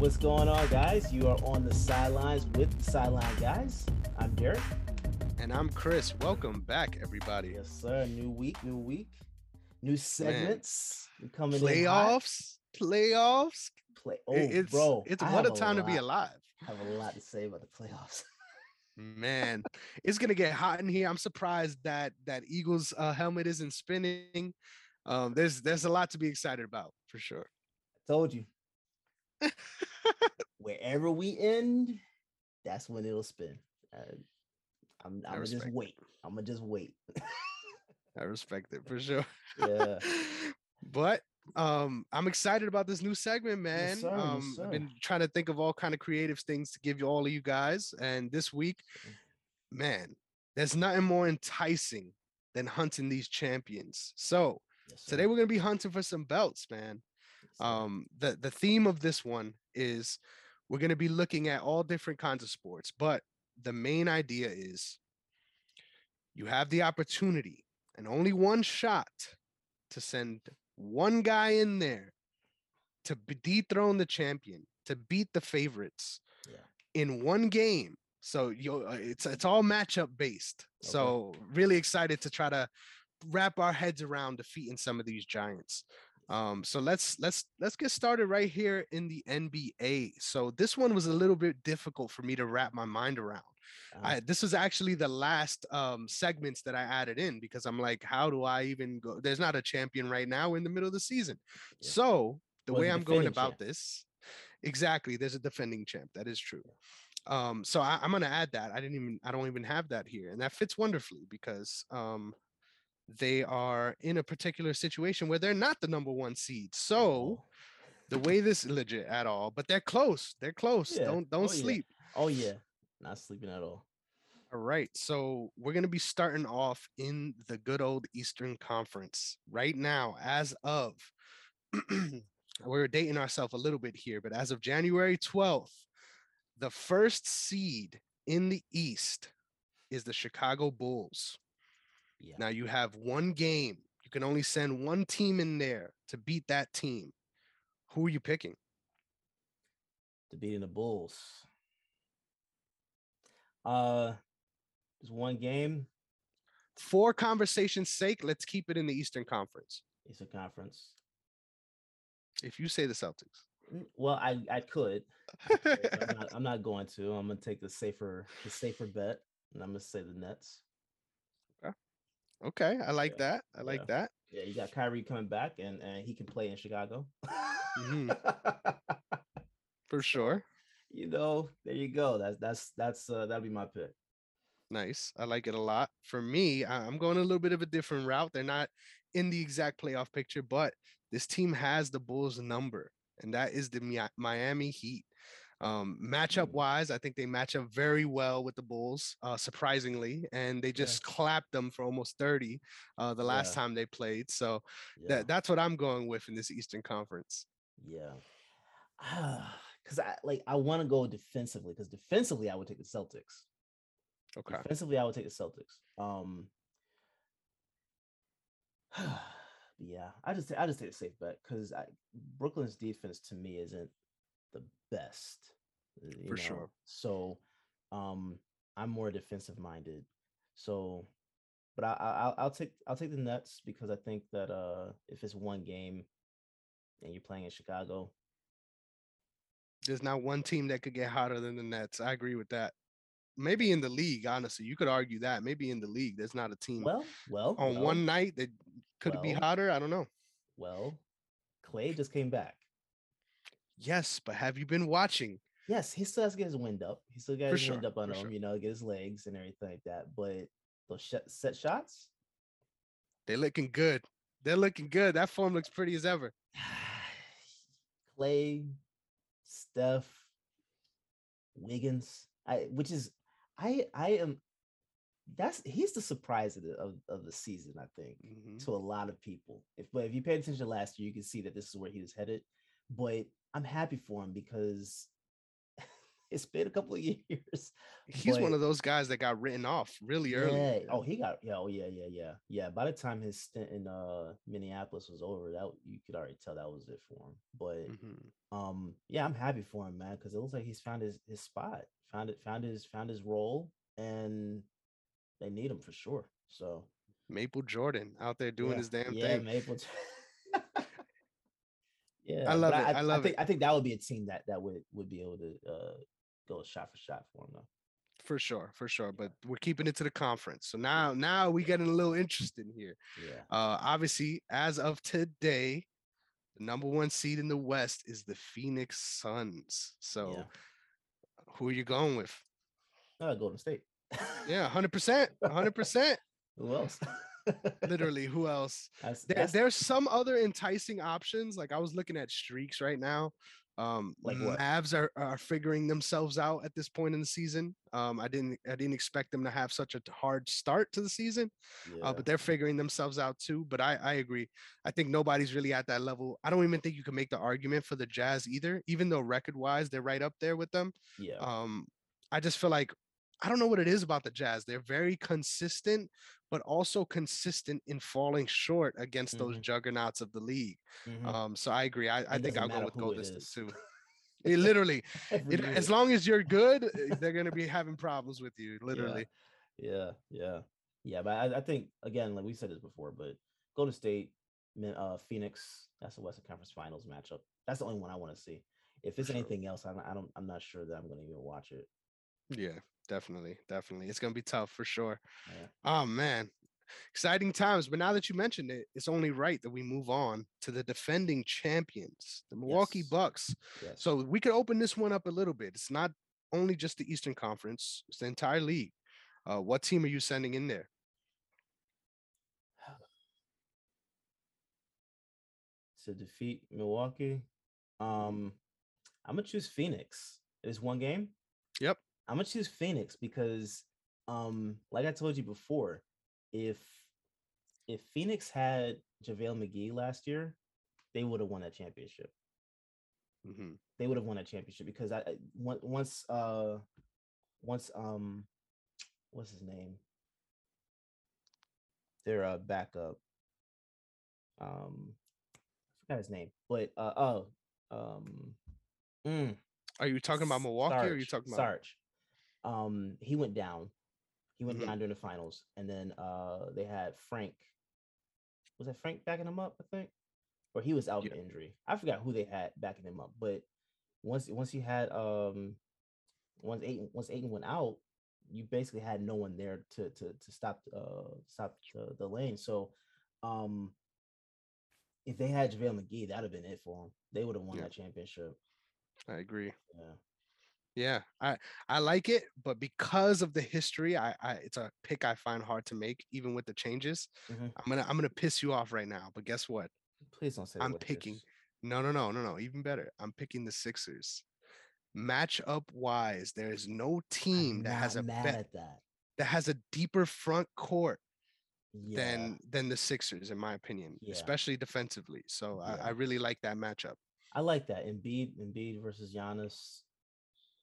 What's going on, guys? You are on the sidelines with the sideline guys. I'm Derrick. And I'm Chris. Welcome back, everybody. Yes, sir. New week, new week, new segments. We coming playoffs, playoffs. Play. Oh, it's, bro, it's what a time a to be alive. I have a lot to say about the playoffs. Man, it's gonna get hot in here. I'm surprised that that Eagles uh, helmet isn't spinning. Um, there's there's a lot to be excited about for sure. I told you. Wherever we end, that's when it'll spin. Uh, I'm, I'm gonna just wait. I'm gonna just wait. I respect it for sure. Yeah. but um i'm excited about this new segment man yes, sir, um yes, i've been trying to think of all kind of creative things to give you all of you guys and this week man there's nothing more enticing than hunting these champions so yes, today we're going to be hunting for some belts man um the the theme of this one is we're going to be looking at all different kinds of sports but the main idea is you have the opportunity and only one shot to send one guy in there to dethrone the champion, to beat the favorites yeah. in one game. So you uh, it's it's all matchup based. Okay. So really excited to try to wrap our heads around defeating some of these giants. Um, so let's let's let's get started right here in the NBA. So this one was a little bit difficult for me to wrap my mind around. I, uh-huh. this was actually the last um, segments that I added in because I'm like, how do I even go? There's not a champion right now in the middle of the season. Yeah. So the well, way I'm going about champ. this, exactly, there's a defending champ. That is true. Um, so I, am gonna add that. I didn't even I don't even have that here, and that fits wonderfully because um, they are in a particular situation where they're not the number one seed. So oh. the way this legit at all, but they're close. They're close. Yeah. Don't don't oh, sleep. Yeah. Oh yeah. Not sleeping at all. All right. So we're going to be starting off in the good old Eastern Conference right now, as of we're dating ourselves a little bit here, but as of January 12th, the first seed in the East is the Chicago Bulls. Yeah. Now you have one game. You can only send one team in there to beat that team. Who are you picking? To beating the Bulls. Uh, just one game. For conversation's sake, let's keep it in the Eastern Conference. Eastern Conference. If you say the Celtics. Mm, well, I I could. I'm, not, I'm, not, going to. I'm gonna take the safer the safer bet, and I'm gonna say the Nets. Okay. I like yeah. that. I like yeah. that. Yeah, you got Kyrie coming back, and and he can play in Chicago. mm-hmm. For sure you know, there you go. That's that's that's uh, that'll be my pick. Nice. I like it a lot. For me, I'm going a little bit of a different route. They're not in the exact playoff picture, but this team has the Bulls number, and that is the Miami Heat. Um, matchup mm. wise, I think they match up very well with the Bulls, uh, surprisingly, and they just yeah. clapped them for almost 30 uh, the last yeah. time they played. So yeah. that, that's what I'm going with in this Eastern Conference. Yeah. because I like I want to go defensively because defensively I would take the Celtics. Okay. Defensively, I would take the Celtics. Um. yeah, I just I just take a safe bet because Brooklyn's defense to me isn't the best. For know? sure. So, um, I'm more defensive minded. So, but I, I I'll take I'll take the Nets because I think that uh if it's one game and you're playing in Chicago, there's not one team that could get hotter than the Nets. I agree with that. Maybe in the league, honestly, you could argue that. Maybe in the league, there's not a team. Well, well, on well, one night that could well, be hotter. I don't know. Well, Clay just came back. Yes, but have you been watching? Yes, he still has to get his wind up. He still got For his sure. wind up on him, sure. you know, get his legs and everything like that. But those sh- set shots, they're looking good. They're looking good. That form looks pretty as ever. Clay, Steph, Wiggins, I which is I I am that's he's the surprise of the of, of the season, I think, mm-hmm. to a lot of people. If but if you paid attention last year, you can see that this is where he was headed. But I'm happy for him because it's been a couple of years. He's but, one of those guys that got written off really early. Yeah. Oh, he got yeah, oh yeah, yeah, yeah. Yeah. By the time his stint in uh Minneapolis was over, that you could already tell that was it for him. But mm-hmm. um, yeah, I'm happy for him, man, because it looks like he's found his his spot, found it, found his found his role, and they need him for sure. So Maple Jordan out there doing yeah, his damn thing. yeah, thing. Maple. yeah, I love it. I, I love I think, it. I think that would be a team that that would would be able to uh, go shot for shot for him though. For sure, for sure. But we're keeping it to the conference. So now now we getting a little interesting here. Yeah. Uh obviously, as of today, the number one seed in the West is the Phoenix Suns. So yeah. who are you going with? Uh, Golden State. yeah, hundred percent, hundred percent. Who else? Literally, who else? That's, there, that's... There's some other enticing options. Like I was looking at streaks right now. Um, like what? Mavs are, are figuring themselves out at this point in the season. Um, I didn't I didn't expect them to have such a hard start to the season, uh, yeah. uh, but they're figuring themselves out too. But I I agree. I think nobody's really at that level. I don't even think you can make the argument for the Jazz either, even though record wise they're right up there with them. Yeah. Um, I just feel like I don't know what it is about the Jazz. They're very consistent, but also consistent in falling short against mm-hmm. those juggernauts of the league. Mm-hmm. Um, so I agree. I, I think I'll go with Golden State too. it literally, it, as long as you're good, eh, they're going to be having problems with you. Literally. Yeah, yeah, yeah. yeah but I, I, think again, like we said this before, but Golden State, uh, Phoenix, that's the Western Conference Finals matchup. That's the only one I want to see. If it's anything else, I don't, I don't, I'm not sure that I'm going to even watch it. Yeah, definitely, definitely. It's gonna be tough for sure. Yeah. Oh man, exciting times. But now that you mentioned it, it's only right that we move on to the defending champions, the Milwaukee yes. Bucks. Yes. So we could open this one up a little bit. It's not only just the Eastern Conference; it's the entire league. Uh, what team are you sending in there? To defeat Milwaukee, um, I'm gonna choose Phoenix. It's one game. Yep. I'm gonna choose Phoenix because, um, like I told you before, if if Phoenix had JaVale McGee last year, they would have won that championship. Mm-hmm. They would have won that championship because I once uh once um what's his name? Their uh backup. Um I forgot his name, but uh oh um mm, are you talking about Milwaukee Sarge, or are you talking about Sarge? Um, he went down. He went mm-hmm. down during the finals, and then uh, they had Frank. Was that Frank backing him up? I think, or he was out yeah. injury. I forgot who they had backing him up. But once once you had um, once Ayton once Ayton went out, you basically had no one there to to to stop uh stop the, the lane. So, um, if they had JaVale McGee, that'd have been it for them. They would have won yeah. that championship. I agree. Yeah. Yeah, I I like it, but because of the history, I, I it's a pick I find hard to make, even with the changes. Mm-hmm. I'm gonna I'm gonna piss you off right now, but guess what? Please don't say I'm picking. No, no, no, no, no. Even better, I'm picking the Sixers. Matchup wise, there is no team that has a that. that has a deeper front court yeah. than than the Sixers, in my opinion, yeah. especially defensively. So yeah. I, I really like that matchup. I like that. Embiid, Embiid versus Giannis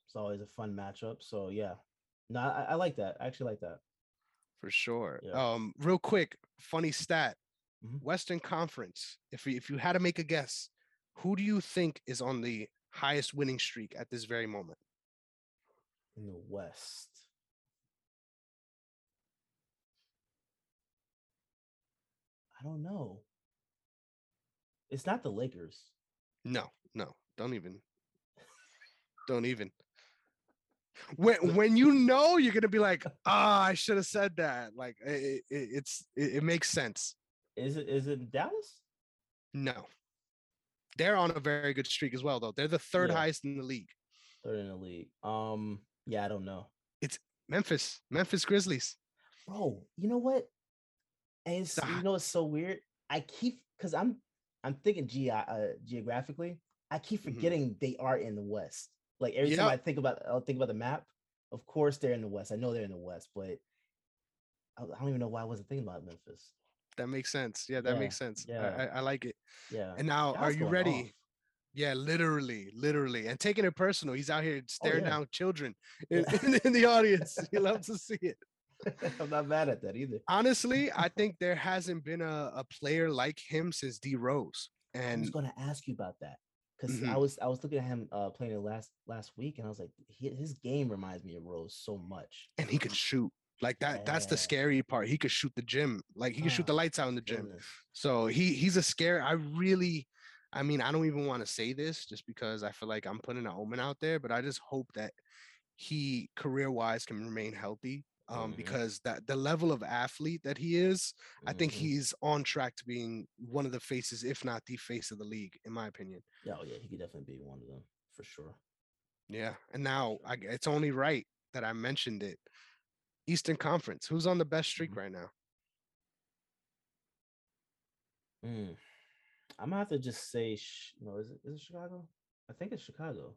it's always a fun matchup. So yeah, no, I, I like that. I actually like that for sure. Yeah. Um, real quick, funny stat: mm-hmm. Western Conference. If if you had to make a guess, who do you think is on the highest winning streak at this very moment? In the West. I don't know. It's not the Lakers. No, no, don't even. don't even when when you know you're gonna be like ah i should have said that. Like it, it, it's it, it, makes sense. Is it is it dallas? No. They're on a very good streak as well though. They're the third yeah. highest in the league. Third in the league. Um yeah i don't know. It's memphis. Memphis grizzlies. Bro you know what? And it's, you know it's so weird? I keep because i'm i'm thinking ge- uh, geographically i keep mm-hmm. forgetting mm-hmm. they are in the west like every yep. time I think about I'll think about the map, of course they're in the West. I know they're in the West, but I, don't even know why I wasn't thinking about Memphis. That makes sense. Yeah, that yeah, makes sense. Yeah. I, I, like it. Yeah. And now, are you ready? Off. Yeah, literally, literally, and taking it personal. He's out here oh, staring oh, yeah. down children in, in, in the audience. you love to see it. I'm not mad at that either. Honestly, I think there hasn't been a, a player like him since D Rose. And I was going to ask you about that because mm-hmm. I was I was looking at him uh, playing it last last week, and I was like, he, his game reminds me of Rose so much. And he can shoot like that. Yeah. That's the scary part. He could shoot the gym, like he could oh, shoot the lights out in the gym. Goodness. So he he's a scare. I really, I mean, I don't even want to say this just because I feel like I'm putting an omen out there, but I just hope that he career wise can remain healthy um, mm-hmm. because that the level of athlete that he is, mm-hmm. I think mm-hmm. he's on track to being one of the faces, if not the face of the league, in my opinion. Yeah, oh yeah, he could definitely be one of them for sure. Yeah, and now I, it's only right that I mentioned it. Eastern Conference, who's on the best streak mm-hmm. right now? Mm. I'm gonna have to just say, sh- no, is it is it Chicago? I think it's Chicago.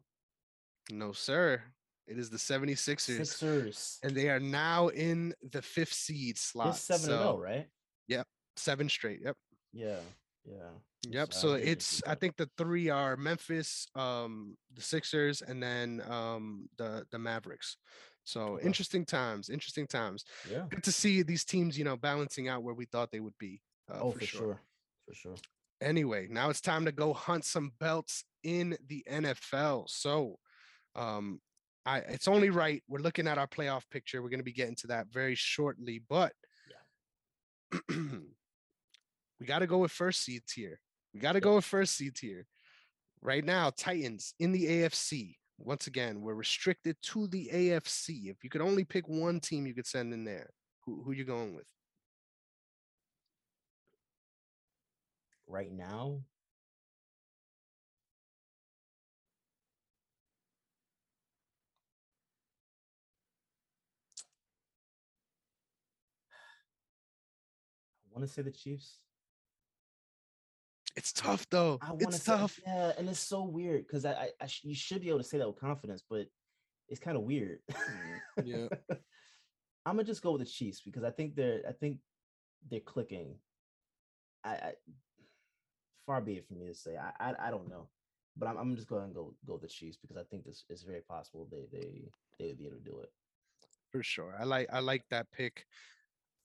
No, sir. It is the 76ers. Sixers. And they are now in the fifth seed slot. It's 7 so, 0, right? Yep. Seven straight. Yep. Yeah. Yeah. Yep. So, so it's I think the three are Memphis, um, the Sixers, and then um the the Mavericks. So okay. interesting times, interesting times. Yeah. Good to see these teams, you know, balancing out where we thought they would be. Uh, oh, for, for sure. sure. For sure. Anyway, now it's time to go hunt some belts in the NFL. So um I it's only right. We're looking at our playoff picture. We're going to be getting to that very shortly, but yeah. we got to go with first seeds here. We got to go with first seeds here. Right now, Titans in the AFC. Once again, we're restricted to the AFC. If you could only pick one team you could send in there, who who you going with? Right now, want to say the Chiefs. It's tough though. I want to say, tough. Yeah, and it's so weird because I, I, I sh- you should be able to say that with confidence, but it's kind of weird. Mm, yeah. I'm gonna just go with the Chiefs because I think they're I think they're clicking. I, I far be it for me to say. I I, I don't know, but I'm, I'm just going to go go with the Chiefs because I think this is very possible they they they would be able to do it. For sure, I like I like that pick.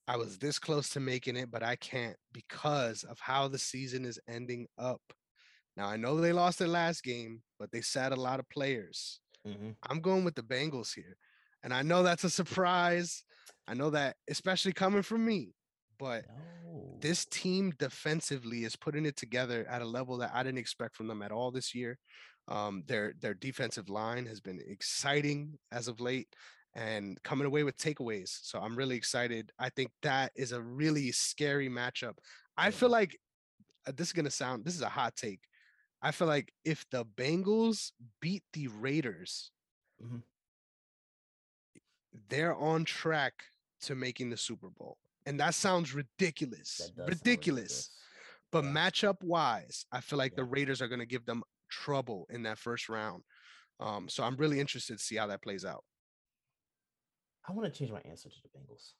I was this close to making it, but I can't because of how the season is ending up. Now I know they lost their last game, but they sat a lot of players. Mm-hmm. I'm going with the Bengals here. And I know that's a surprise. I know that, especially coming from me, but no. this team defensively is putting it together at a level that I didn't expect from them at all this year. Um, their their defensive line has been exciting as of late and coming away with takeaways. So I'm really excited. I think that is a really scary matchup. I feel like uh, this is going to sound, this is a hot take. I feel like if the Bengals beat the Raiders, mm-hmm. they're on track to making the Super Bowl. And that sounds ridiculous. That ridiculous. ridiculous. But yeah. matchup wise, I feel like yeah. the Raiders are going to give them trouble in that first round. Um, so I'm really interested to see how that plays out. I want to change my answer to the Bengals.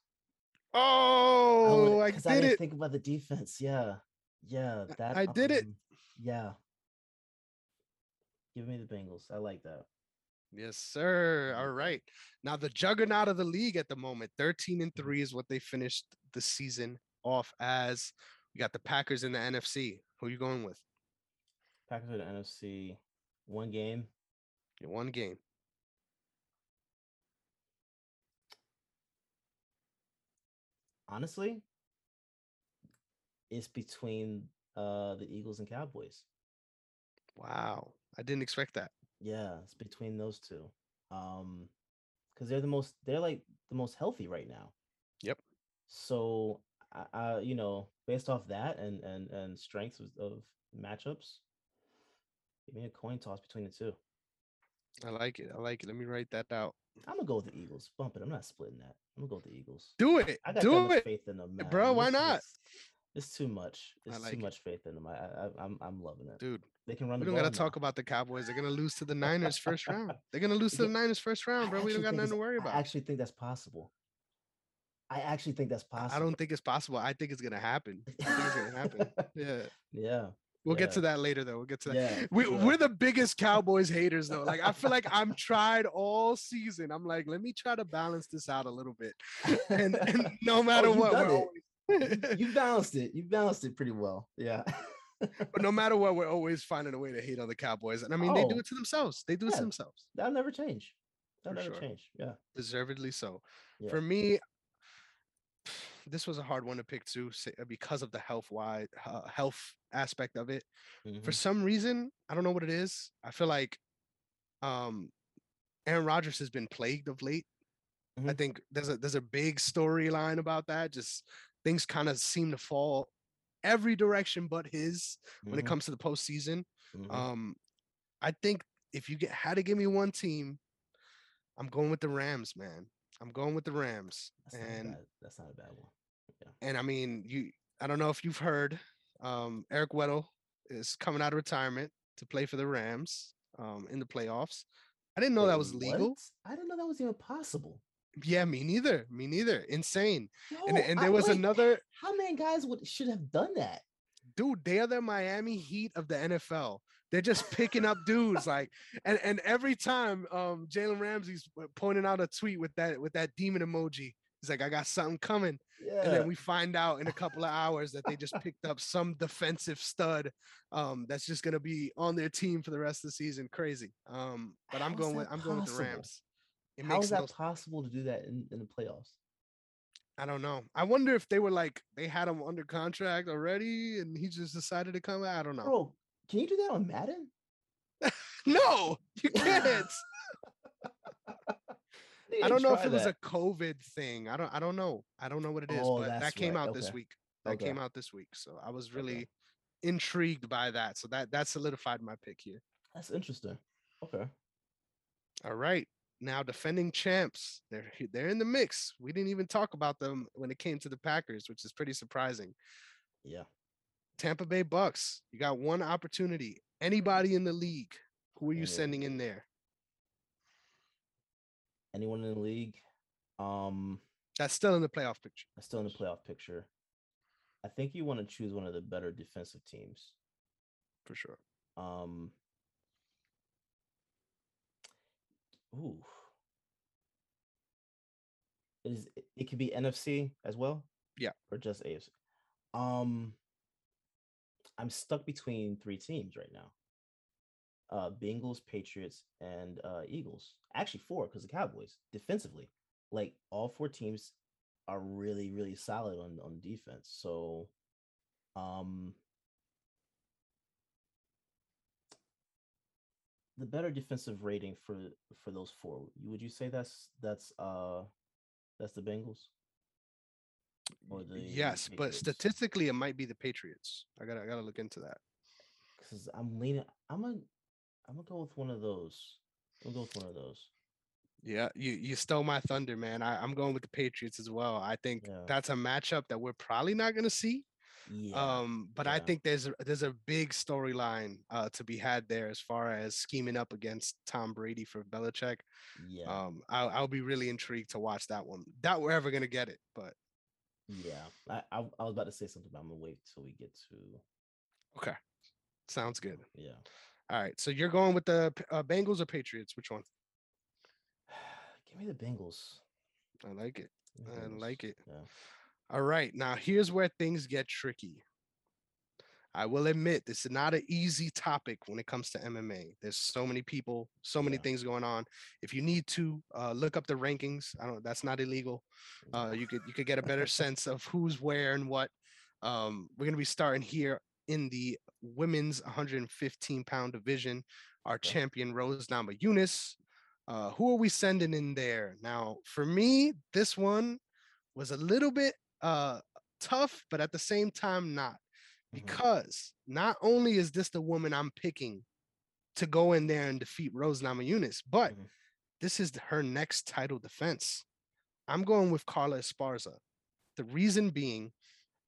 Oh, I, I did I it. Think about the defense. Yeah, yeah. That I did um, it. Yeah. Give me the Bengals. I like that. Yes, sir. All right. Now the juggernaut of the league at the moment, 13 and 3 is what they finished the season off as. We got the Packers in the NFC. Who are you going with? Packers in the NFC. One game. Yeah, one game. Honestly, it's between uh the Eagles and Cowboys. Wow. I didn't expect that. Yeah, it's between those two. Um because they're the most they're like the most healthy right now. Yep. So I, you know, based off that and and and strengths of, of matchups, give me a coin toss between the two. I like it. I like it. Let me write that out. I'm gonna go with the Eagles. Bump it. I'm not splitting that. I'm gonna go with the Eagles. Do it. I got Do it. faith in them, man. bro. Why not? It's, it's, too much. It's like too it. much faith in them. I, I, am I'm, I'm loving it, dude. They can run. We don't gotta talk about the Cowboys. They're gonna lose to the Niners first round. They're gonna lose to the Niners first round, bro. We don't got nothing to worry about. I actually think that's possible. I actually think that's possible. I don't think it's possible. I think it's gonna happen. I think it's gonna happen. Yeah. Yeah. We'll yeah. get to that later, though. We'll get to that. Yeah, we. We're the biggest Cowboys haters, though. Like, I feel like I'm tried all season. I'm like, let me try to balance this out a little bit. And, and no oh, matter oh, what, we're always... you balanced it. You balanced it pretty well. Yeah. but no matter what, we're always finding a way to hate on the Cowboys. And I mean, oh. they do oh. it to themselves. They do it to themselves. That'll never change. That'll For never sure. change. Yeah. Deservedly so. For me, this was a hard one to pick too uh, because of the health wide uh, health aspect of it. Mm-hmm. For some reason, I don't know what it is. I feel like um Aaron Rodgers has been plagued of late. Mm-hmm. I think there's a there's a big storyline about that. Just things kind of seem to fall every direction but his mm-hmm. when it mm-hmm. comes to the postseason. Mm-hmm. Um, I think if you get had to give me one team, I'm going with the Rams, man. I'm going with the Rams, that's and not that's not a bad one. Yeah. And I mean, you. I don't know if you've heard, um, Eric Weddle is coming out of retirement to play for the Rams um, in the playoffs. I didn't know Wait, that was legal. What? I didn't know that was even possible. Yeah, me neither. Me neither. Insane. Yo, and and there I, was wait, another. How many guys would should have done that? Dude, they are the Miami Heat of the NFL. They're just picking up dudes like, and and every time um Jalen Ramsey's pointing out a tweet with that with that demon emoji. He's like, I got something coming. Yeah. And then we find out in a couple of hours that they just picked up some defensive stud um, that's just gonna be on their team for the rest of the season. Crazy. Um, but How I'm going with I'm going with the Rams. It How is that no... possible to do that in, in the playoffs? I don't know. I wonder if they were like they had him under contract already and he just decided to come out. I don't know. Bro, can you do that on Madden? no, you can't. I don't know if it was a COVID thing. I don't. I don't know. I don't know what it is. Oh, but that came right. out okay. this week. That okay. came out this week. So I was really okay. intrigued by that. So that that solidified my pick here. That's interesting. Okay. All right. Now defending champs. They're they're in the mix. We didn't even talk about them when it came to the Packers, which is pretty surprising. Yeah. Tampa Bay Bucks. You got one opportunity. Anybody in the league? Who are you sending in there? Anyone in the league. Um, that's still in the playoff picture. That's still in the playoff picture. I think you want to choose one of the better defensive teams. For sure. Um. Ooh. It is it could be NFC as well? Yeah. Or just AFC. Um I'm stuck between three teams right now uh, Bengals, Patriots, and uh, Eagles. Actually, four because the Cowboys defensively, like all four teams are really, really solid on on defense. So, um, the better defensive rating for for those four, would you say that's that's uh that's the Bengals? Or the yes, but statistically, it might be the Patriots. I gotta I gotta look into that. Because I'm leaning. I'm a I'm gonna go with one of those. I'm gonna go with one of those. Yeah, you you stole my thunder, man. I, I'm going with the Patriots as well. I think yeah. that's a matchup that we're probably not gonna see. Yeah. Um, but yeah. I think there's a, there's a big storyline uh, to be had there as far as scheming up against Tom Brady for Belichick. Yeah. Um, I'll, I'll be really intrigued to watch that one. That we're ever gonna get it, but yeah, I, I, I was about to say something, but I'm gonna wait till we get to. Okay, sounds good. Yeah. All right. So you're going with the uh, Bengals or Patriots? Which one? Give me the Bengals. I like it. I like it. Yeah. All right. Now here's where things get tricky. I will admit this is not an easy topic when it comes to MMA. There's so many people, so many yeah. things going on. If you need to uh, look up the rankings, I don't. That's not illegal. Uh, you could you could get a better sense of who's where and what. Um, we're gonna be starting here in the women's 115 pound division, our champion Rose Namajunas. Uh, who are we sending in there? Now, for me, this one was a little bit uh, tough, but at the same time, not. Mm-hmm. Because not only is this the woman I'm picking to go in there and defeat Rose Namajunas, but mm-hmm. this is her next title defense. I'm going with Carla Esparza. The reason being,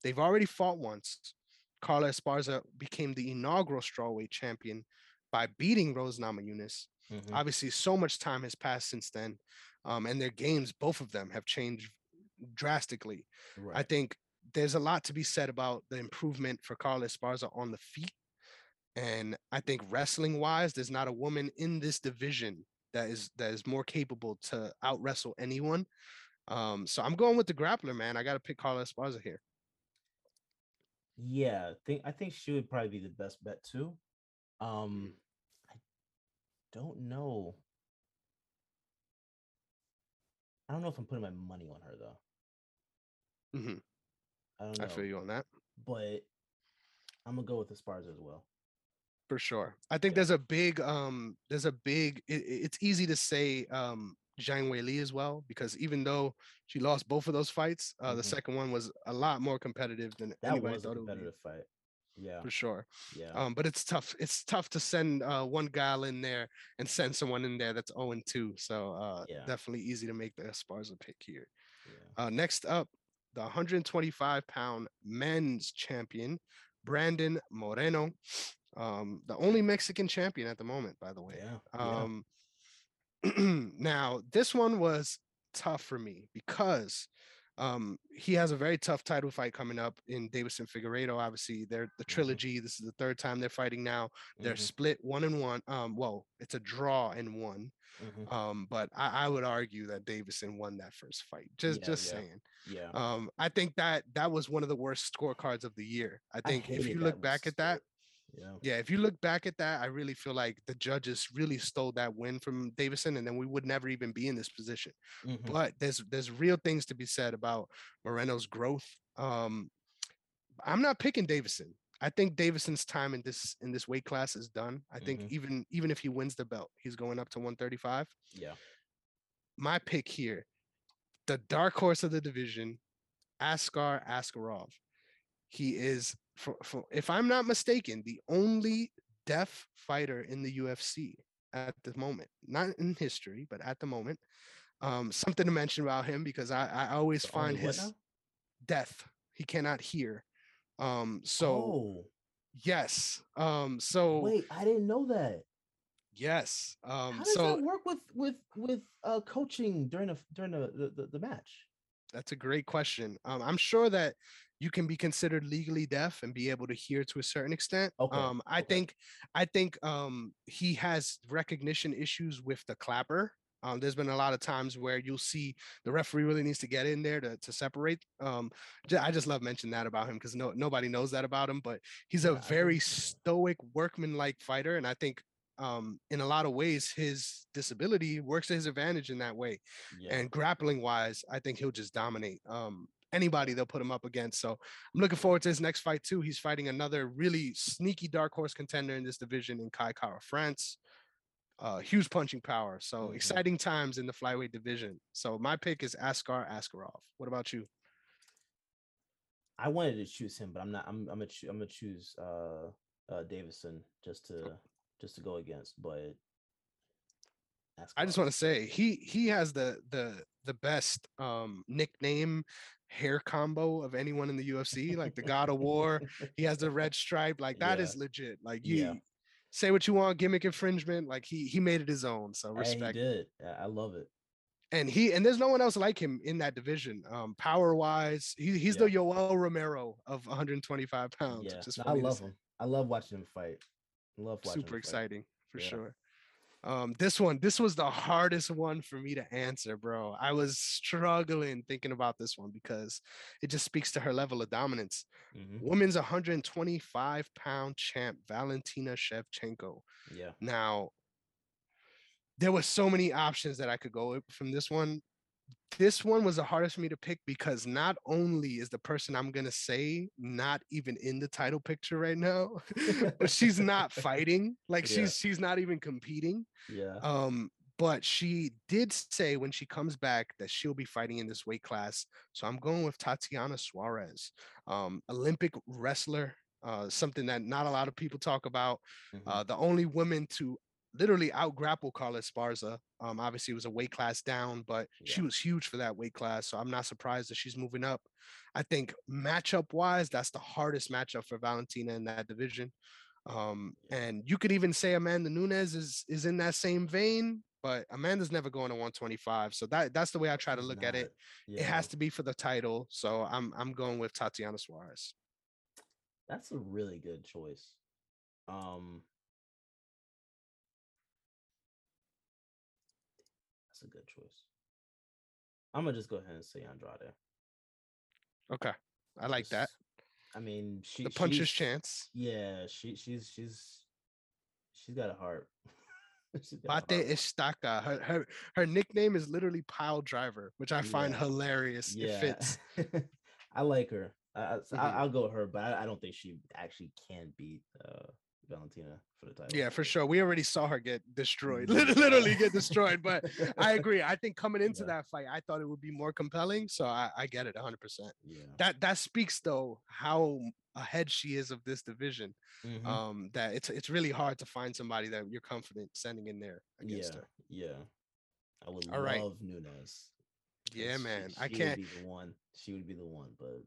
they've already fought once. Carla Esparza became the inaugural strawweight champion by beating Rose Namajunas. Mm-hmm. Obviously, so much time has passed since then, um, and their games, both of them, have changed drastically. Right. I think there's a lot to be said about the improvement for Carla Esparza on the feet. And I think wrestling wise, there's not a woman in this division that is that is more capable to out wrestle anyone. Um, so I'm going with the grappler, man. I got to pick Carla Esparza here. Yeah, I think I think she would probably be the best bet too. Um, I don't know. I don't know if I'm putting my money on her though. Mm-hmm. I don't know. I feel you on that. But I'm gonna go with the Spars as well. For sure. I think yeah. there's a big um there's a big it, it's easy to say um Zhang Weili as well because even though she lost both of those fights, uh, mm-hmm. the second one was a lot more competitive than that anybody was a competitive fight. Yeah, for sure. Yeah. Um, but it's tough. It's tough to send uh, one gal in there and send someone in there that's 0 and 2. So uh, yeah. definitely easy to make the Esparza pick here. Yeah. Uh, next up, the 125 pound men's champion, Brandon Moreno. Um, the only Mexican champion at the moment, by the way. Yeah. Um, yeah. now, this one was tough for me because um, he has a very tough title fight coming up in Deiveson Figueiredo. Obviously, they're the mm-hmm. trilogy. This is the third time they're fighting now. They're mm-hmm. split one and one. Um, well, it's a draw in one. Mm-hmm. Um, but I, I, would argue that Deiveson won that first fight. Just, yeah, just yeah. saying. Yeah. Um, I think that that was one of the worst scorecards of the year. I think I if you look back at that, yeah. Yeah. If you look back at that, I really feel like the judges really stole that win from Deiveson, and then we would never even be in this position. Mm-hmm. But there's there's real things to be said about Moreno's growth. Um, I'm not picking Deiveson. I think Deiveson's time in this in this weight class is done. I think mm-hmm. even even if he wins the belt, he's going up to 135. Yeah. My pick here, the dark horse of the division, Askar Askarov. He is for, for, if I'm not mistaken, the only deaf fighter in the UFC at the moment, not in history, but at the moment. Um, something to mention about him because I, I always the find his death. He cannot hear. Um, so oh. yes. Um, so wait, I didn't know that. Yes. Um, How does so, that work with with with uh, coaching during a during the, the the match? That's a great question. Um, I'm sure that you can be considered legally deaf and be able to hear to a certain extent. Okay. Um, I okay. think I think um, he has recognition issues with the clapper. Um, there's been a lot of times where you'll see the referee really needs to get in there to, to separate. Um, I just love mentioning that about him because no nobody knows that about him. But he's a very stoic, workman-like fighter, and I think um, in a lot of ways his disability works to his advantage in that way. Yeah. And grappling wise, I think he'll just dominate. Um, anybody they'll put him up against. So I'm looking forward to his next fight too. He's fighting another really sneaky dark horse contender in this division in Kai Kara France. Uh, huge punching power. So mm-hmm. exciting times in the flyweight division. So my pick is Askar Askarov. What about you? I wanted to choose him, but I'm not. I'm. I'm gonna. I'm gonna choose uh, uh, Deiveson just to just to go against. But I just want to say he he has the the the best um nickname hair combo of anyone in the UFC, like the God of War. he has the red stripe. Like that yeah. is legit. Like you yeah. say what you want, gimmick infringement. Like he he made it his own. So respect. He did. I love it. And he and there's no one else like him in that division. Um, power wise, he, he's yeah. the Yoel Romero of 125 pounds. Yeah, I love him. I love watching him fight. I love watching. Super exciting for sure. Um, this one, this was the hardest one for me to answer, bro. I was struggling thinking about this one because it just speaks to her level of dominance. Mm-hmm. Women's 125 pound champ, Valentina Shevchenko. Yeah. Now, there were so many options that I could go from this one this one was the hardest for me to pick because not only is the person I'm gonna say not even in the title picture right now, but she's not fighting. Like yeah. she's she's not even competing. Yeah. Um, but she did say when she comes back that she'll be fighting in this weight class. So I'm going with Tatiana Suarez, um, Olympic wrestler. Uh, something that not a lot of people talk about. Mm-hmm. Uh, the only woman to literally out grapple Carla Esparza. Um, obviously, it was a weight class down, but yeah. she was huge for that weight class. So I'm not surprised that she's moving up. I think matchup wise, that's the hardest matchup for Valentina in that division. Um, and you could even say Amanda Nunes is is in that same vein, but Amanda's never going to 125. So that that's the way I try to look at it. Yeah. It has to be for the title. So I'm I'm going with Tatiana Suarez. That's a really good choice. Um, that's a good choice. I'm gonna just go ahead and say Andrade. Okay, I like just, that. I mean, she the puncher's chance. Yeah, she she's she's she's got a heart. Bate Estaca. Her, her her nickname is literally Pile Driver, which I find yeah. hilarious. Yeah. It fits. I like her. I, mm-hmm. Will go her, but I, I, don't think she actually can beat uh, Valentina for the title. Yeah, for sure. We already saw her get destroyed, mm-hmm. literally get destroyed. But I agree. I think coming into yeah. that fight, I thought it would be more compelling. So I, I get it 100. percent Yeah. That that speaks though how ahead she is of this division. Mm-hmm. Um, that it's it's really hard to find somebody that you're confident sending in there against yeah, her. Yeah. I would All love right. Nunes. Yeah, man. She, I can't be the one. She would be the one, but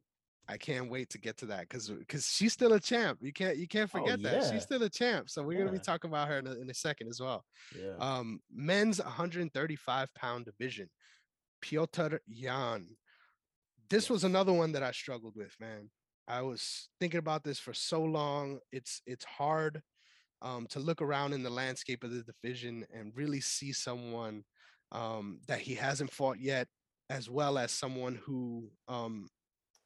I can't wait to get to that because because she's still a champ. You can't you can't oh, forget oh, yeah. that she's still a champ. So we're yeah. gonna be talking about her in a, in a second as well. Yeah. Um, men's 135 pound division, Petr Yan. This was another one that I struggled with, man. I was thinking about this for so long. It's it's hard um, to look around in the landscape of the division and really see someone um, that he hasn't fought yet, as well as someone who um,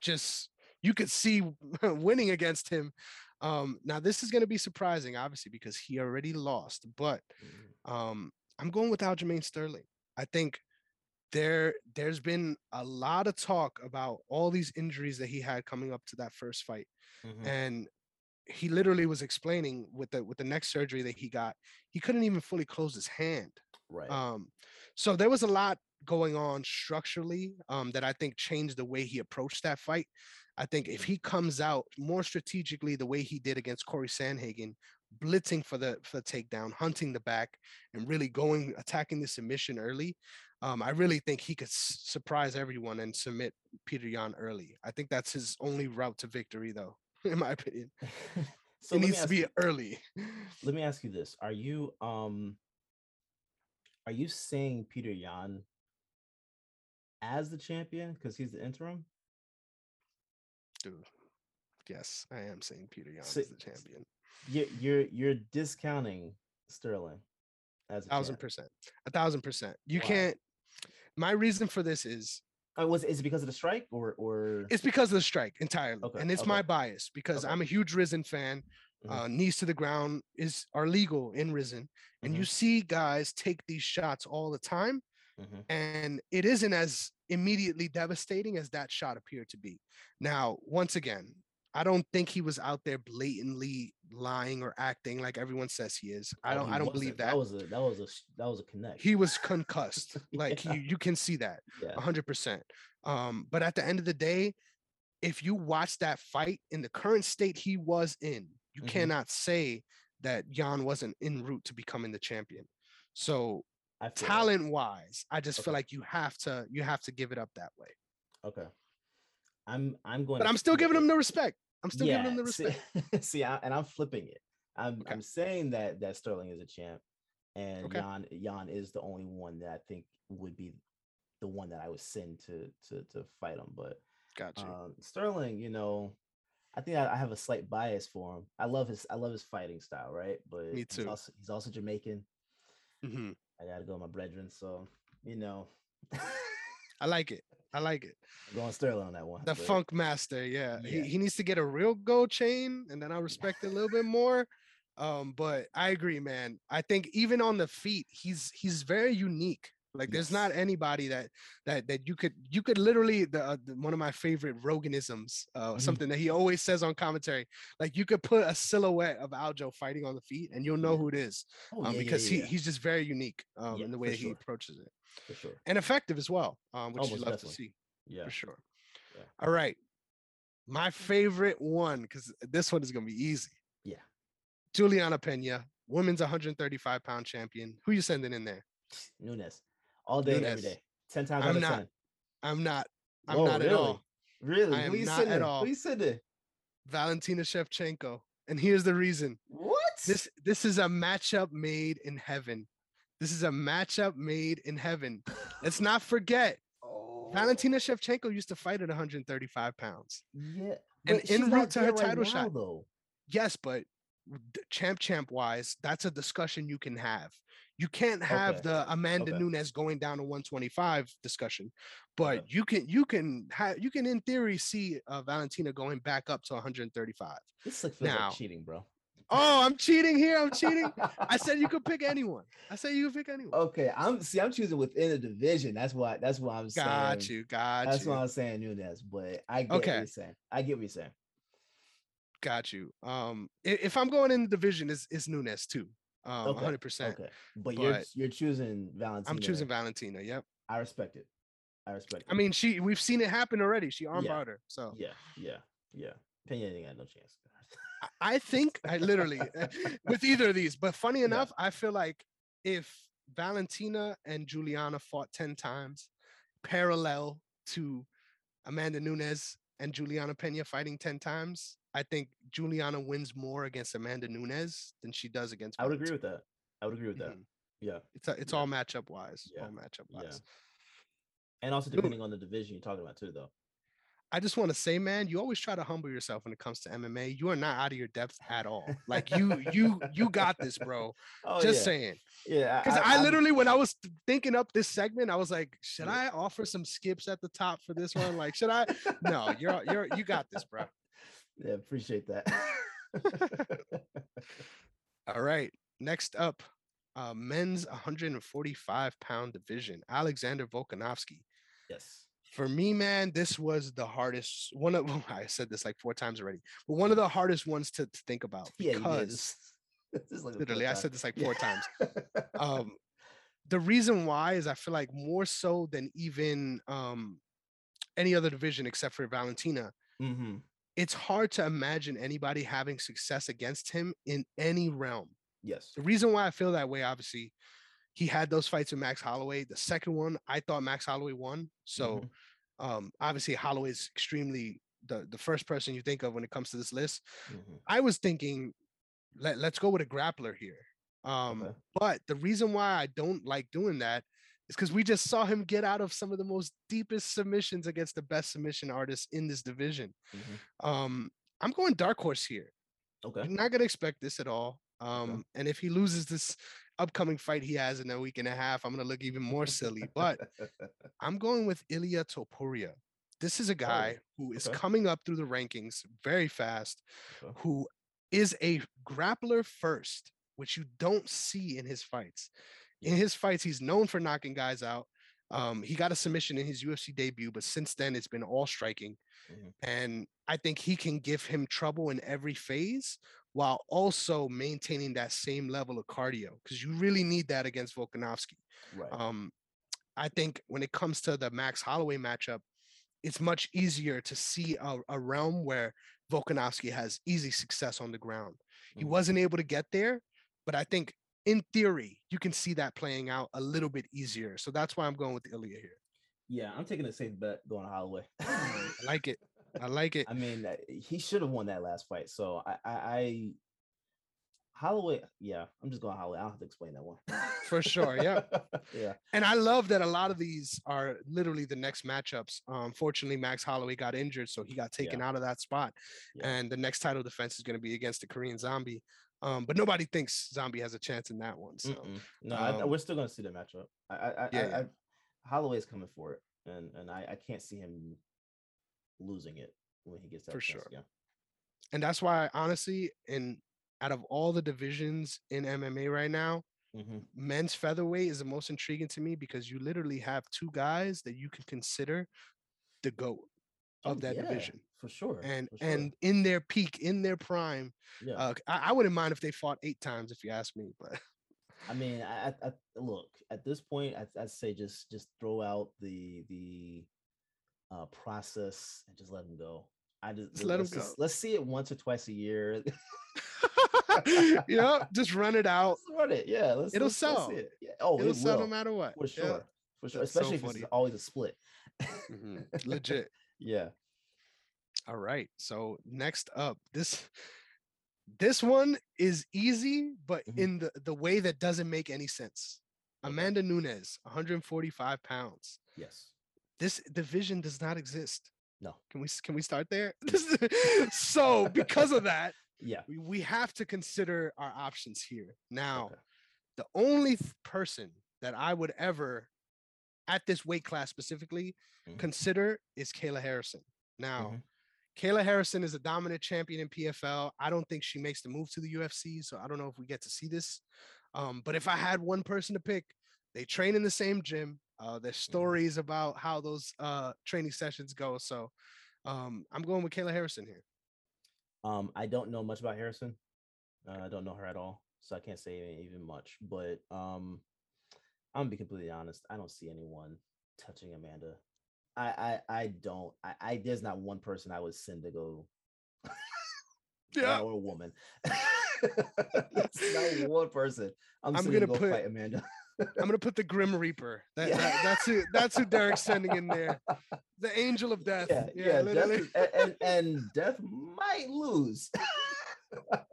just you could see winning against him. Um, now this is going to be surprising, obviously, because he already lost. But mm-hmm. um, I'm going with Aljamain Sterling. I think there there's been a lot of talk about all these injuries that he had coming up to that first fight, mm-hmm. and he literally was explaining with the with the next surgery that he got, he couldn't even fully close his hand. Right. Um, so there was a lot going on structurally um, that I think changed the way he approached that fight. I think if mm-hmm. he comes out more strategically the way he did against Corey Sandhagen, blitzing for the for the takedown, hunting the back, and really going attacking the submission early, um, I really think he could s- surprise everyone and submit Peter Yan early. I think that's his only route to victory, though, in my opinion. so it needs to be you, early. Let me ask you this: Are you um are you saying Peter Yan as the champion because he's the interim? Dude, yes, I am saying Peter Yan so, is the champion. You're you're you're discounting Sterling as a thousand percent, a thousand percent. You Why? can't. My reason for this is uh, was is it because of the strike or or it's because of the strike entirely, okay, and it's okay. my bias because okay. I'm a huge Rizin fan. Mm-hmm. Uh, knees to the ground is are legal in Rizin, and mm-hmm. you see guys take these shots all the time, mm-hmm. and it isn't as immediately devastating as that shot appeared to be. Now, once again, I don't think he was out there blatantly lying or acting like everyone says he is. I don't. Oh, I don't believe that. That was a that was a that was a connect. He was concussed. Like yeah. you, you can see that, hundred yeah. percent. Um, but at the end of the day, if you watch that fight in the current state he was in, you mm-hmm. cannot say that Yan wasn't en route to becoming the champion. So talent like. wise, I just okay. feel like you have to you have to give it up that way. Okay. I'm I'm going But I'm still giving him the respect. I'm still yeah, giving him the respect. See, see I, and I'm flipping it. I'm okay. I'm saying that that Sterling is a champ and okay. Jan Yan is the only one that I think would be the one that I would send to to to fight him. But gotcha. Um, Sterling, you know, I think I, I, have a slight bias for him. I love his I love his fighting style, right? But me too. He's also, he's also Jamaican. Mm-hmm. I gotta go with my brethren, so you know. I like it. I like it. I'm going Sterling on that one. The but... Funk Master, yeah. yeah. He, he needs to get a real gold chain, and then I respect it a little bit more. Um, but I agree, man. I think even on the feet, he's he's very unique. Like there's not anybody that that that you could you could literally the, uh, the one of my favorite Roganisms, uh, mm-hmm. something that he always says on commentary. Like you could put a silhouette of Aljo fighting on the feet, and you'll know yeah. who it is, oh, um, yeah, because yeah, he he's just very unique um, in the way that sure. he approaches it, for sure, and effective as well, um, which you love definitely. to see. Yeah, for sure. All right, my favorite one because this one is gonna be easy. Yeah, Juliana Pena, women's 135 pound champion. Who you sending in there? Nunes all day, every day, ten times I'm not, 10. I'm not. I'm Whoa, not really? at all. Really? I am not at all. Who you sitting? Valentina Shevchenko, and here's the reason. What? This this is a matchup made in heaven. This is a matchup made in heaven. Let's not forget. Oh. Valentina Shevchenko used to fight at 135 pounds. Yeah, and in route to her title right shot. though. Yes, but champ champ wise, that's a discussion you can have. You can't have okay. the Amanda okay. Nunes going down to 125 discussion, but okay. you can you can have you can in theory see uh, Valentina going back up to 135. This like feels now, like cheating, bro. Oh, I'm cheating here. I'm cheating. I said you could pick anyone. I said you could pick anyone. Okay, I'm see. I'm choosing within a division. That's why. That's why I'm saying. Got you. Got that's you. why I'm saying Nunes. But I get okay. what you're saying. I get what you're saying. Got you. Um, if I'm going in the division, is is Nunes too. Um, okay. 100%. Okay, but, but you're you're choosing Valentina. I'm choosing Valentina. Yep. I respect it. I respect it. I mean, she we've seen it happen already. She armbarred yeah. her. So yeah, yeah, yeah. Pena ain't got no chance. I think I literally eh, with either of these, but funny enough, yeah. I feel like if Valentina and Juliana fought 10 times parallel to Amanda Nunes and Juliana Pena fighting 10 times, I think Juliana wins more against Amanda Nunes than she does against. I would agree with that. I would agree with that. Mm-hmm. Yeah. It's a, it's yeah. all matchup wise. Yeah. All matchup wise. Yeah. And also depending on the division you're talking about too, though. I just want to say, man, you always try to humble yourself when it comes to MMA. You are not out of your depth at all. Like you, you, you got this, bro. Oh, just yeah. saying. Yeah. Because I, I, I, literally, when I was thinking up this segment, I was like, should I offer some skips at the top for this one? Like, should I? No, you're, you're, you got this, bro. Yeah, appreciate that. all right. Next up, uh, men's 145 pound division, Alexander Volkanovski. Yes for me, man, this was the hardest one of I said this like four times already, but one of the hardest ones to, to think about because yeah, like literally I said this like four yeah. times. Um, the reason why is I feel like more so than even um, any other division except for Valentina. Mm-hmm. It's hard to imagine anybody having success against him in any realm. Yes. The reason why I feel that way, obviously, he had those fights with Max Holloway. The second one, I thought Max Holloway won. So mm-hmm. um, obviously Holloway is extremely the, the first person you think of when it comes to this list. Mm-hmm. I was thinking, let, let's go with a grappler here. Um, okay. But the reason why I don't like doing that is because we just saw him get out of some of the most deepest submissions against the best submission artists in this division. Mm-hmm. Um, I'm going dark horse here. Okay. I'm not gonna expect this at all. Um, okay. and if he loses this upcoming fight he has in a week and a half, I'm going to look even more silly. But I'm going with Ilia Topuria. This is a guy oh, who is okay. coming up through the rankings very fast, okay. who is a grappler first, which you don't see in his fights. In his fights, he's known for knocking guys out. Um, he got a submission in his UFC debut, but since then it's been all striking. Mm-hmm. And I think he can give him trouble in every phase while also maintaining that same level of cardio because you really need that against Volkanovski. Right. Um, I think when it comes to the Max Holloway matchup, it's much easier to see a, a realm where Volkanovski has easy success on the ground. Mm-hmm. He wasn't able to get there, but I think in theory you can see that playing out a little bit easier. So that's why I'm going with Ilia here. Yeah, I'm taking the safe bet going to Holloway. I like it. I like it. I mean, uh, he should have won that last fight. So I, I, I Holloway, yeah, I'm just going Holloway. I don't have to explain that one. For sure. Yeah. yeah. And I love that a lot of these are literally the next matchups. Um, fortunately, Max Holloway got injured, so he got taken yeah. out of that spot. Yeah. And the next title defense is going to be against the Korean zombie. Um, but nobody thinks zombie has a chance in that one. So Mm-mm. no, um, I, we're still going to see the matchup. I, I, yeah, I, I, Holloway's coming for it, and and I, I can't see him losing it when he gets that for sure. Yeah. And that's why, honestly, in out of all the divisions in MMA right now, mm-hmm. men's featherweight is the most intriguing to me because you literally have two guys that you can consider the goat of oh, that yeah, division for sure. And for sure. and in their peak, in their prime, yeah. uh, I, I, wouldn't mind if they fought eight times, if you ask me. But I mean, I, I look at this point, I, I'd say just just throw out the the uh, process and just let them go. I just, just let them go. Just, let's see it once or twice a year. you know, just run it out. Let's run it. Yeah, let's, it'll let's, sell. Let's it. Yeah. Oh, it'll it sell no matter what. For sure. Yeah. For sure. That's Especially so if it's always a split. mm-hmm. Legit. Yeah. All right. So next up, this this one is easy, but mm-hmm. in the the way that doesn't make any sense. Amanda Nunes, 145 pounds. Yes. This division does not exist. No. Can we can we start there? so because of that, Yeah. We, we have to consider our options here. Now, okay. the only person that I would ever, at this weight class specifically, mm-hmm. consider is Kayla Harrison. Now, mm-hmm. Kayla Harrison is a dominant champion in PFL. I don't think she makes the move to the UFC, so I don't know if we get to see this. Um, but if I had one person to pick, they train in the same gym. Uh, there's mm-hmm. stories about how those uh, training sessions go. So um, I'm going with Kayla Harrison here. Um, I don't know much about Harrison. Uh, I don't know her at all, so I can't say even much. But um, I'm gonna be completely honest. I don't see anyone touching Amanda. I I, I don't. I, I there's not one person I would send to go. yeah, or a woman. not one person. I'm, I'm gonna go put fight Amanda. I'm gonna put the Grim Reaper. That, yeah. that, that's who that's who Derrick's sending in there. The Angel of Death. Yeah, yeah, yeah death, and, and, and, Death might lose.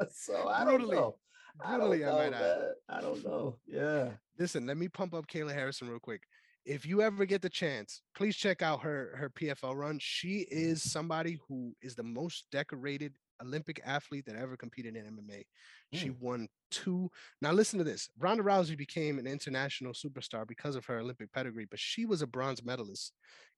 so I don't know. Brutally, I, don't know, I might add. I don't know. Yeah. Listen, let me pump up Kayla Harrison real quick. If you ever get the chance, please check out her her PFL run. She is somebody who is the most decorated Olympic athlete that ever competed in MMA. She mm. won two. Now, listen to this Ronda Rousey became an international superstar because of her Olympic pedigree, but she was a bronze medalist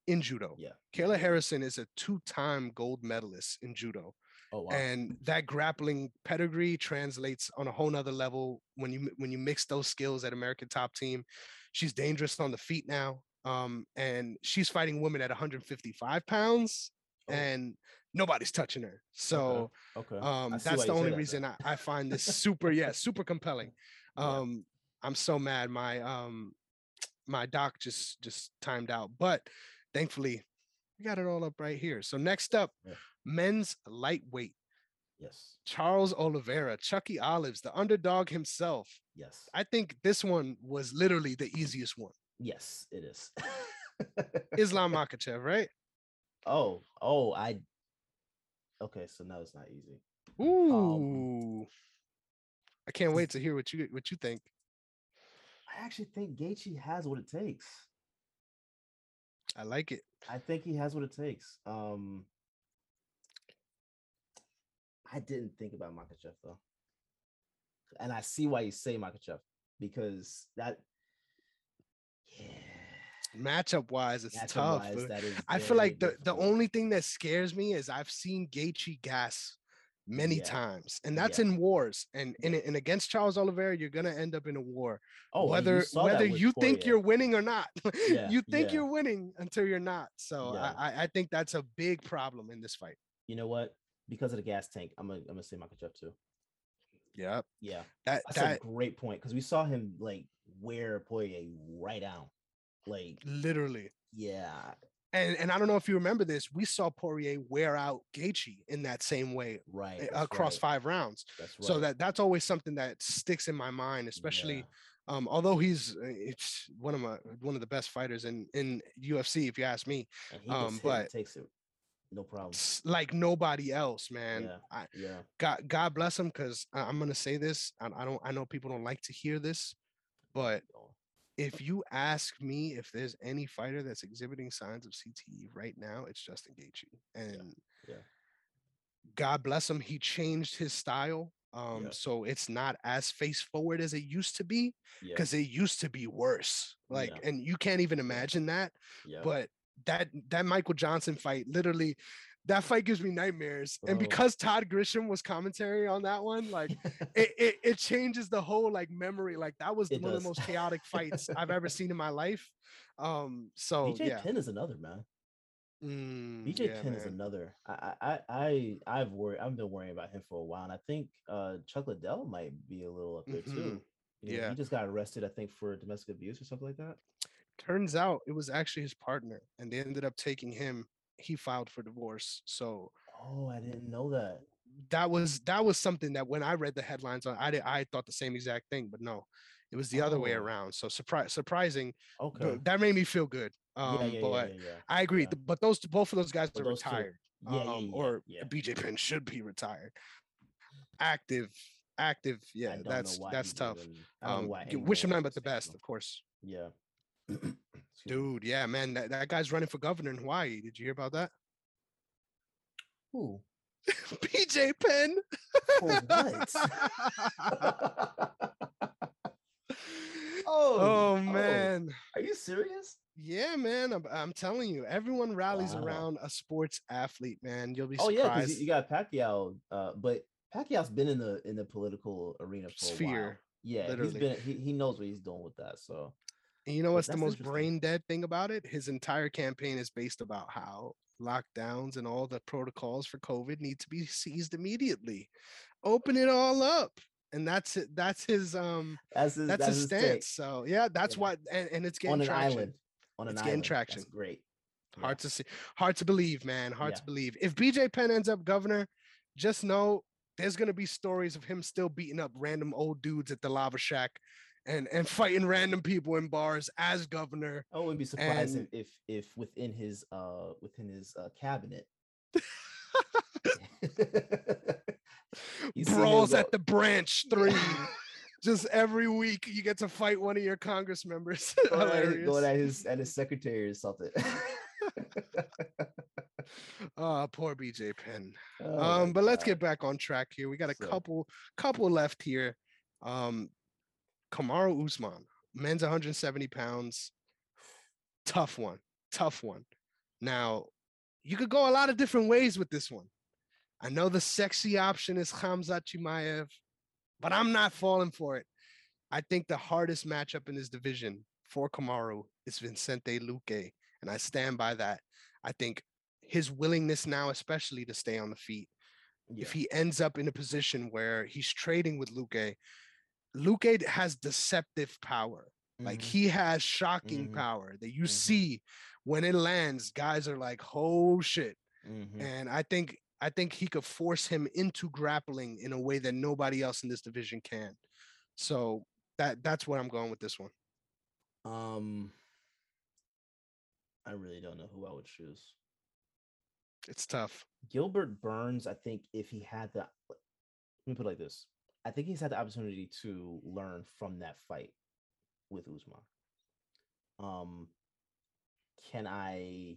in judo. Yeah. Kayla Harrison is a two time gold medalist in judo. Oh, wow. And that grappling pedigree translates on a whole nother level when you when you mix those skills at American Top Team. She's dangerous on the feet now. Um, and she's fighting women at 155 pounds. Oh. And nobody's touching her. So okay. okay. Um, that's the only reason I, I, find this super, yeah, super compelling. Um, yeah. I'm so mad. My um my doc just just timed out, but thankfully we got it all up right here. So next up, yeah. Men's lightweight. Yes. Charles Oliveira, Chucky Olives, the underdog himself. Yes. I think this one was literally the easiest one. Yes, it is. Islam Makhachev, right? Oh, oh, I Okay, so now it's not easy. Ooh. Um, I can't wait to hear what you what you think. I actually think Gaethje has what it takes. I like it. I think he has what it takes. Um I didn't think about Makhachev though. And I see why you say Makhachev because that yeah matchup wise, it's matchup tough. Wise, I feel like the, the only thing that scares me is I've seen Gaethje gas many yeah. times, and that's yeah. in wars. And in and against Charles Oliveira, you're gonna end up in a war. Oh, whether you whether you think you're winning or not, yeah. you think you're winning until you're not. So I I think that's a big problem in this fight. You know what? Because of the gas tank, I'm gonna I'm gonna say Makhachev too. Yeah, yeah, that, that's that, a great point because we saw him like wear Poirier right out. Like literally. Yeah. And and I don't know if you remember this, we saw Poirier wear out Gaethje in that same way, right? Eh, across right. five rounds. Right. So that that's always something that sticks in my mind, especially. Yeah. Um, although he's eh, it's one of my one of the best fighters in in UFC, if you ask me. Um, but takes it no problem. Like nobody else, man. Yeah. I, yeah. God, God bless him, because I'm gonna say this. I, I, don't. I know people don't like to hear this, but if you ask me if there's any fighter that's exhibiting signs of CTE right now, it's Justin Gaethje. And yeah. yeah. God bless him, he changed his style. Um, yeah. so it's not as face forward as it used to be because yeah. it used to be worse. Like, and you can't even imagine that. But that that Michael Johnson fight literally that fight gives me nightmares. And because Todd Grisham was commentary on that one, like it, it, it changes the whole like memory. Like that was it one does. of the most chaotic fights I've ever seen in my life. Um, so BJ yeah. Penn is another man. Mm, BJ yeah, Penn man. is another. I I I I've worried. I've been worrying about him for a while, and I think uh Chuck Liddell might be a little up there mm-hmm. too. You know, yeah, he just got arrested, I think, for domestic abuse or something like that. Turns out it was actually his partner, and they ended up taking him he filed for divorce. So oh, I didn't know that. That was that was something that when I read the headlines on, I did, I thought the same exact thing, but no, it was the oh. other way oh. around. So surprise, surprising. Okay, that made me feel good. Um, yeah, yeah, but yeah, I agree. But those both of those guys but are those retired. Yeah, um, or BJ Penn should be retired. Active, active. Yeah, that's that's tough. Um, wish him nothing but the best, of course. Yeah. Dude, yeah, man, that, that guy's running for governor in Hawaii. Did you hear about that? Who? BJ Penn. For what? oh, oh man. Oh. Are you serious? Yeah, man. I'm, I'm telling you, everyone rallies wow. around a sports athlete, man. You'll be surprised. Oh yeah, because you got Pacquiao, uh, but Pacquiao's been in the in the political arena for Sphere, a while. Yeah, literally. he's been he, he knows what he's doing with that. So and you know what's the most brain dead thing about it? His entire campaign is based about how lockdowns and all the protocols for COVID need to be seized immediately. Open it all up. And that's it. That's his um that's his, that's, that's his stance. His so yeah, that's yeah. why and, and it's getting on an traction. island. On an it's island. getting traction. That's great. Hard to see, hard to believe, man. Hard yeah. to believe. If BJ Penn ends up governor, just know there's gonna be stories of him still beating up random old dudes at the lava shack and and fighting random people in bars as governor. I wouldn't be surprised and, if, if within his uh within his uh cabinet. Brawls at the branch three. Just every week you get to fight one of your Congress members. going at his at his secretary or something. oh, poor BJ Penn. Oh um, but God. let's get back on track here. We got a so. couple couple left here. Um, Kamaru Usman, men's 170 pounds. Tough one. Tough one. Now, you could go a lot of different ways with this one. I know the sexy option is Khamzat Chimaev, but I'm not falling for it. I think the hardest matchup in this division for Kamaru is Vicente Luque, and I stand by that. I think his willingness now, especially to stay on the feet, yeah. if he ends up in a position where he's trading with Luque, Luque has deceptive power. Mm-hmm. Like he has shocking mm-hmm. power that you mm-hmm. see when it lands. Guys are like, "Oh shit!" Mm-hmm. And I think I think he could force him into grappling in a way that nobody else in this division can. So that that's where I'm going with this one. Um, I really don't know who I would choose. It's tough. Gilbert Burns, I think if he had the, let me put it like this: I think he's had the opportunity to learn from that fight with Usman. Um, can I?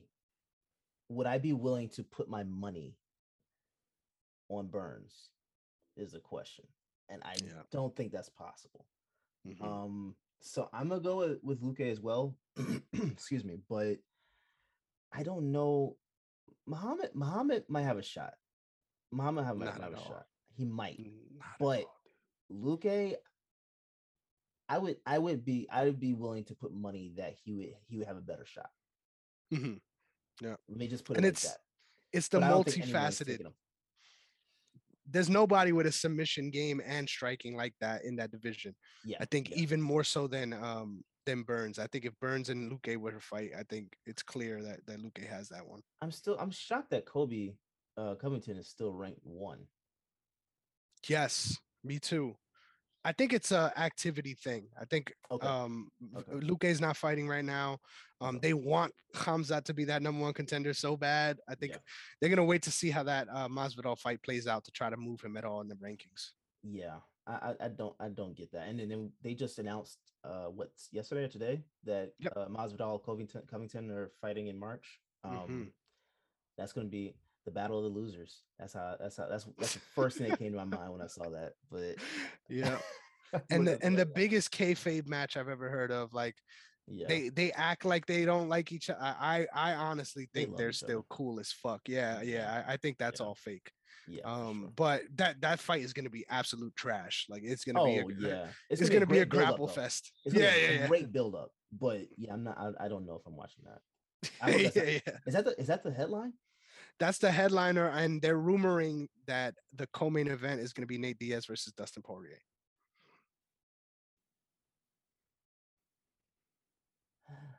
Would I be willing to put my money on Burns? Is the question, and I yeah. don't think that's possible. Mm-hmm. Um, so I'm gonna go with, with Luque as well. Excuse me, but I don't know. Muhammad Muhammad might have a shot. Muhammad have, might have a shot. He might, Not but Luque, I would I would be I would be willing to put money that he would he would have a better shot. Mm-hmm. Yeah. Let me just put and it it's, like that. It's the multifaceted. There's nobody with a submission game and striking like that in that division. Yeah. I think yeah. even more so than um than Burns. I think if Burns and Luque were to fight, I think it's clear that that Luque has that one. I'm still I'm shocked that Colby uh Covington is still ranked one. Yes. Me too. I think it's a activity thing. I think okay. um okay. Luque is not fighting right now. Um they want Khamzat to be that number one contender so bad. I think yeah. they're gonna wait to see how that uh Masvidal fight plays out to try to move him at all in the rankings. Yeah, I I don't I don't get that. And then, then they just announced uh what's yesterday or today that yep. uh, Masvidal Covington Covington are fighting in March. Um mm-hmm. that's gonna be the battle of the losers. That's how that's how that's that's the first thing that came to my mind when I saw that. But yeah. and the and the biggest kayfabe match I've ever heard of. Like yeah. they they act like they don't like each other. I I honestly think they are still other. cool as fuck. Yeah, yeah. I, I think that's yeah. all fake. Yeah. Um, sure. but that that fight is gonna be absolute trash. Like it's gonna oh, be a, yeah, it's, it's gonna, be, a grapple fest. It's yeah, yeah, yeah. Great build up. But yeah, I'm not. I, I don't know if I'm watching that. yeah, yeah. Is that the is that the headline? That's the headliner, and they're rumoring that the co-main event is going to be Nate Diaz versus Dustin Poirier.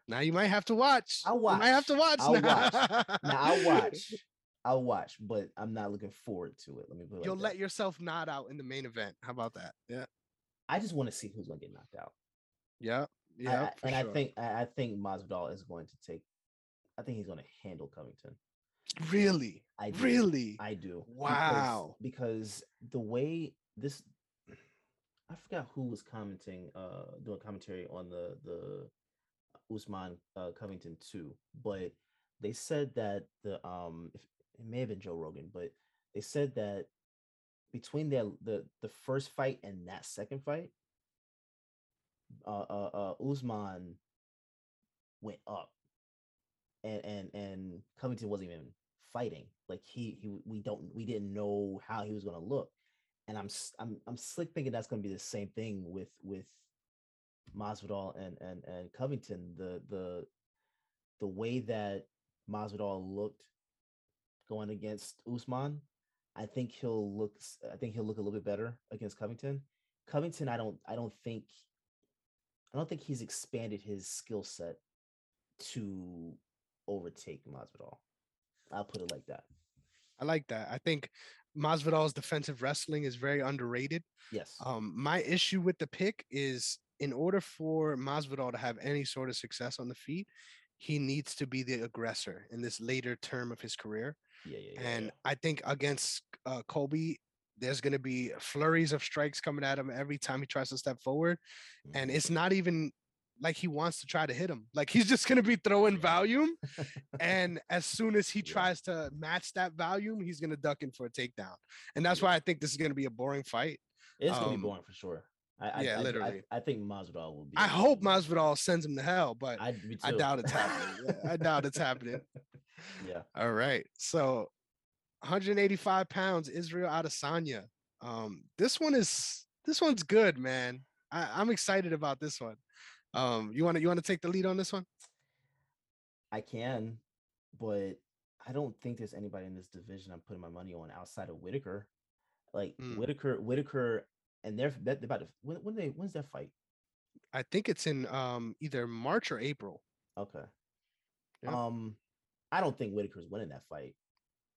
Now you might have to watch. I'll watch. You might have to watch. I'll now. watch. now I'll watch. I'll watch, but I'm not looking forward to it. Let me put You'll like let yourself nod out in the main event. How about that? Yeah. I just want to see who's going to get knocked out. Yeah. Yeah. I, and sure. I think I think Masvidal is going to take. I think he's going to handle Covington. Really? I do. really I do. Wow. Because, because the way this I forgot who was commenting uh doing commentary on the the Usman uh, Covington too, but they said that the um if, it may have been Joe Rogan, but they said that between the the the first fight and that second fight, uh uh, uh Usman went up, and and and Covington wasn't even fighting. Like he he we don't we didn't know how he was gonna look, and I'm I'm I'm slick thinking that's gonna be the same thing with with Masvidal and and and Covington. The the the way that Masvidal looked going against Usman, I think he'll look. I think he'll look a little bit better against Covington. Covington, I don't. I don't think. I don't think he's expanded his skill set to overtake Masvidal. I'll put it like that. I like that. I think Masvidal's defensive wrestling is very underrated. Yes. Um, my issue with the pick is in order for Masvidal to have any sort of success on the feet, he needs to be the aggressor in this later term of his career. Yeah, yeah, yeah and yeah. I think against uh, Colby, there's going to be flurries of strikes coming at him every time he tries to step forward, mm-hmm. and it's not even like he wants to try to hit him. Like he's just going to be throwing volume, and as soon as he tries to match that volume, he's going to duck in for a takedown. And that's why I think this is going to be a boring fight. It's um, going to be boring for sure. I, yeah, I, literally. I, I, think Masvidal will be. I hope Masvidal sends him to hell, but I, I doubt it's happening. I doubt it's happening. Yeah. All right. So, 185 pounds, Israel Adesanya. Um, this one is this one's good, man. I, I'm excited about this one. Um, you want to you want to take the lead on this one? I can, but I don't think there's anybody in this division I'm putting my money on outside of Whitaker. Like mm. Whitaker, Whitaker and they're they're about to when when they when's that fight? I think it's in um either March or April. Okay. Yeah. Um, I don't think Whitaker's winning that fight.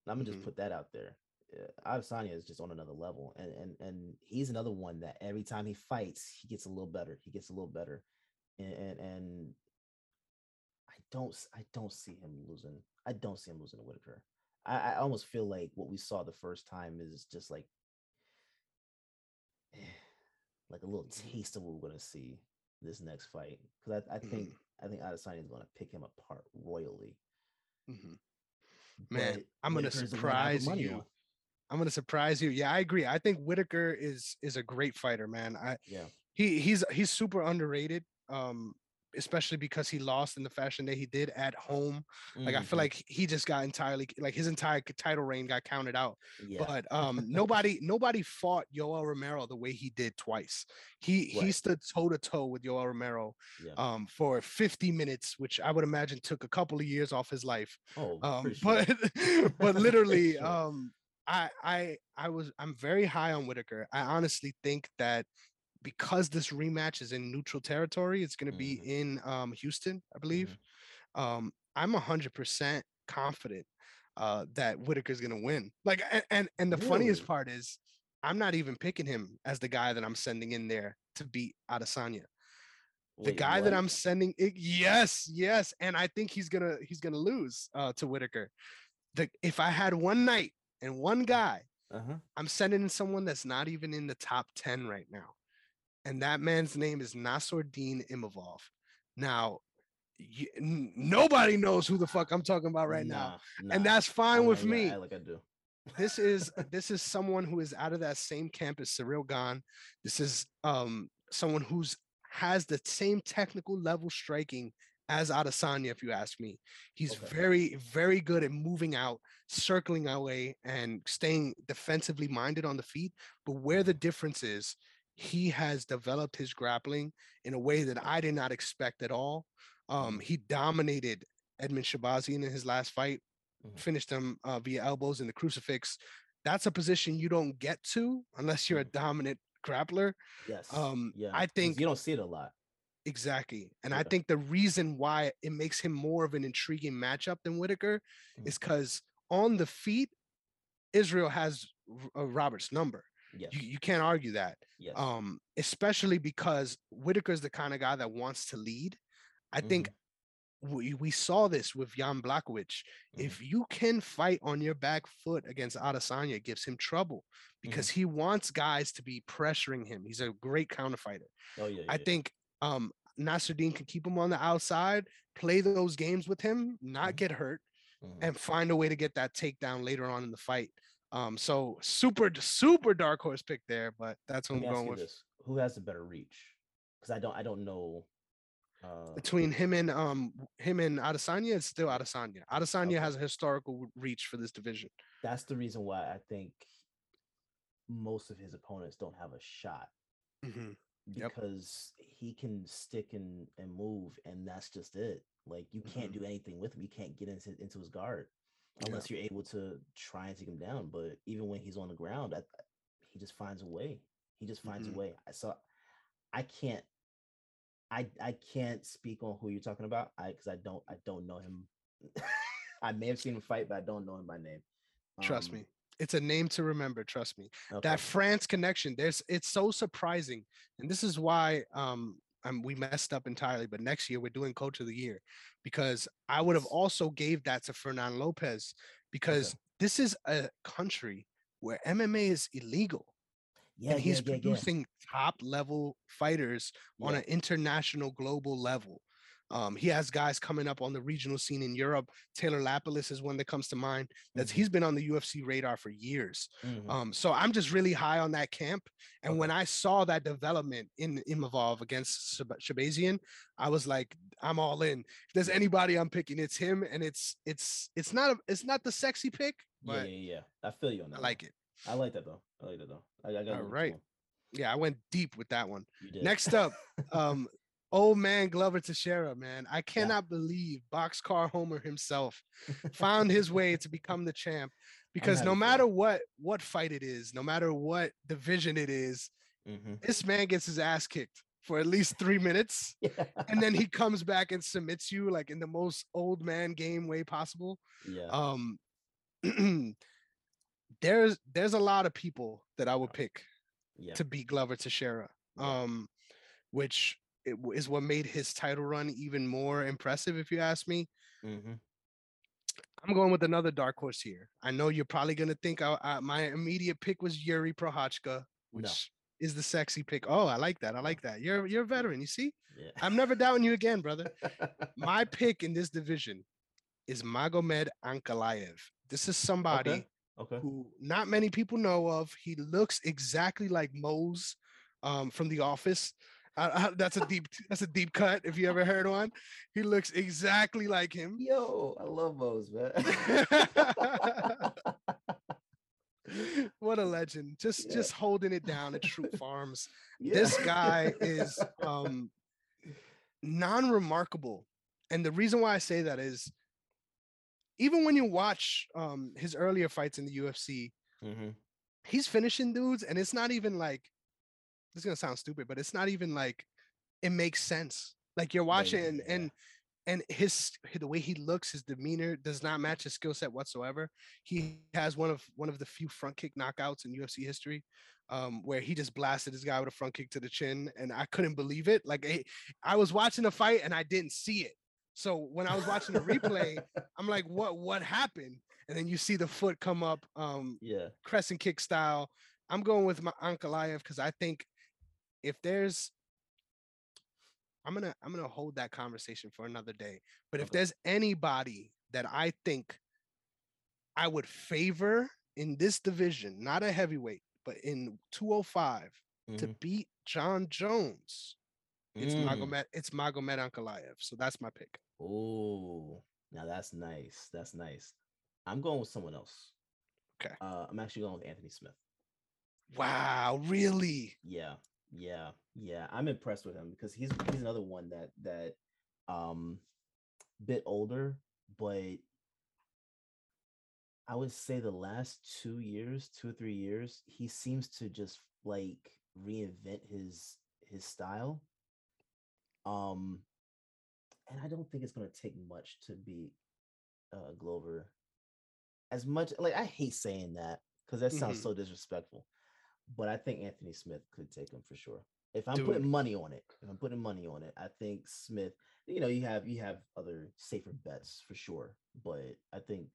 I'm gonna mm-hmm. just put that out there. Uh, Adesanya is just on another level, and and and he's another one that every time he fights, he gets a little better. He gets a little better, and and, and I don't I don't see him losing. I don't see him losing to Whitaker. I, I almost feel like what we saw the first time is just like like a little taste of what we're gonna see this next fight because I, I think mm-hmm. I think Adesanya is gonna pick him apart royally. Mm-hmm. Man, but I'm gonna surprise you. On. I'm gonna surprise you. Yeah, I agree. I think Whitaker is is a great fighter, man. I yeah. He he's he's super underrated. Um, especially because he lost in the fashion that he did at home. Like mm-hmm. I feel mm-hmm. like he just got entirely like his entire title reign got counted out. Yeah. But um nobody nobody fought Yoel Romero the way he did twice. He right. he stood toe to toe with Yoel Romero yeah. um for 50 minutes, which I would imagine took a couple of years off his life. Oh, um, sure. but but literally sure. um I I I was I'm very high on Whitaker. I honestly think that because this rematch is in neutral territory, it's going to be mm-hmm. in um, Houston, I believe. Mm-hmm. Um, I'm hundred percent confident uh, that Whitaker's going to win. Like, and and, and the really? funniest part is, I'm not even picking him as the guy that I'm sending in there to beat Adesanya. Wait, the guy what? that I'm sending, it, yes, yes, and I think he's gonna he's gonna lose uh, to Whitaker. The if I had one night and one guy, uh-huh. I'm sending in someone that's not even in the top ten right now and that man's name is Nassourdine Imavov. Now, you, n- nobody knows who the fuck I'm talking about right nah, now, nah. and that's fine with me. Like I do. this is this is someone who is out of that same camp as Ciryl Gane. This is um someone who's has the same technical level striking as Adesanya, if you ask me. He's okay. very, very good at moving out, circling away, and staying defensively minded on the feet. But where the difference is, he has developed his grappling in a way that I did not expect at all. Um, mm-hmm. he dominated Edmen Shahbazyan in his last fight, mm-hmm. finished him uh, via elbows in the crucifix. That's a position you don't get to unless you're a mm-hmm. dominant grappler. Yes. Um, yeah. I think you don't see it a lot. Exactly. And yeah. I think the reason why it makes him more of an intriguing matchup than Whitaker mm-hmm. is because on the feet, Israel has uh, Robert's number. Yes. You, you can't argue that. Yes. Um, especially because Whitaker's the kind of guy that wants to lead. I mm-hmm. think we, we saw this with Jan Blachowicz. Mm-hmm. If you can fight on your back foot against Adesanya, it gives him trouble because mm-hmm. he wants guys to be pressuring him. He's a great counter fighter. Oh, yeah, yeah I yeah. think um, Nassourdine can keep him on the outside, play those games with him, not mm-hmm. get hurt, mm-hmm. and find a way to get that takedown later on in the fight. Um, so super super dark horse pick there, but that's what I'm going with. This. Who has the better reach? Because I don't I don't know. Uh, Between him and um him and Adesanya, it's still Adesanya. Adesanya okay. has a historical reach for this division. That's the reason why I think most of his opponents don't have a shot. Mm-hmm. Because yep. he can stick and, and move, and that's just it. Like you can't mm-hmm. do anything with him. You can't get into into his guard unless yeah. you're able to try and take him down. But even when he's on the ground, I, he just finds a way. He just finds mm-hmm. a way. So I can't, I I can't speak on who you're talking about. I because I don't I don't know him. I may have seen him fight, but I don't know him by name. Trust um, me, it's a name to remember. Trust me. Okay. That France connection. There's it's so surprising, and this is why um um, we messed up entirely. But next year we're doing coach of the year because I would have also gave that to Fernand Lopez because okay. this is a country where MMA is illegal. Yeah, and he's yeah, producing yeah. top level fighters on an international global level. Um, he has guys coming up on the regional scene in Europe. Taylor Lapilus is one that comes to mind. That's mm-hmm. he's been on the UFC radar for years. Mm-hmm. Um, so I'm just really high on that camp. And okay. when I saw that development in Imavov against Shahbazyan, I was like, I'm all in. If there's anybody I'm picking, it's him, and it's it's it's not a, it's not the sexy pick, but yeah, yeah, yeah. I feel you on that. I like it. I like that though. I like that though. I, I got all right. Yeah, I went deep with that one. Next up, um, old man Glover Teixeira, man. I cannot yeah. believe Boxcar Homer himself found his way to become the champ because no matter what what fight it is, no matter what division it is, mm-hmm. this man gets his ass kicked for at least three minutes, yeah. and then he comes back and submits you like in the most old man game way possible. Yeah. Um, there's there's a lot of people that I would pick yeah. to beat Glover Teixeira. Um, which it is what made his title run even more impressive, if you ask me. Mm-hmm. I'm going with another dark horse here. I know you're probably going to think I, I, my immediate pick was Jiri Prochazka, which no. is the sexy pick. Oh, I like that. I like that. You're you're a veteran. You see, yeah. I'm never doubting you again, brother. my pick in this division is Magomed Ankalaev. This is somebody okay. Okay. who not many people know of. He looks exactly like Mose um, from The Office. I, I, that's a deep that's a deep cut if you ever heard one. He looks exactly like him. Yo, I love Mose, man. what a legend. Just yeah. just holding it down at Schrute Farms. Yeah. This guy is um non-remarkable. And the reason why I say that is even when you watch um his earlier fights in the UFC, mm-hmm. he's finishing dudes, and it's not even like this is gonna sound stupid, but it's not even like it makes sense. Like you're watching yeah, and, yeah. and and his the way he looks, his demeanor does not match his skill set whatsoever. He has one of one of the few front kick knockouts in UFC history, um, where he just blasted this guy with a front kick to the chin, and I couldn't believe it. Like I, I was watching the fight and I didn't see it. So when I was watching the replay, I'm like, what what happened? And then you see the foot come up, um, yeah, crescent kick style. I'm going with my Ankalaev because I think if there's I'm gonna I'm gonna hold that conversation for another day. But okay. if there's anybody that I think I would favor in this division, not a heavyweight, but in 205 mm-hmm. to beat Jon Jones, it's mm. Magomed it's Magomed Ankalaev. So that's my pick. Oh, now that's nice. That's nice. I'm going with someone else. Okay. Uh, I'm actually going with Anthony Smith. Wow, really? Yeah. Yeah, yeah, I'm impressed with him because he's he's another one that that um bit older, but I would say the last two years, two or three years, he seems to just like reinvent his his style. Um, and I don't think it's gonna take much to beat uh Glover. As much like I hate saying that because that sounds mm-hmm. so disrespectful but I think Anthony Smith could take him for sure. If I'm Dude. putting money on it, if I'm putting money on it, I think Smith. You know, you have you have other safer bets for sure, but I think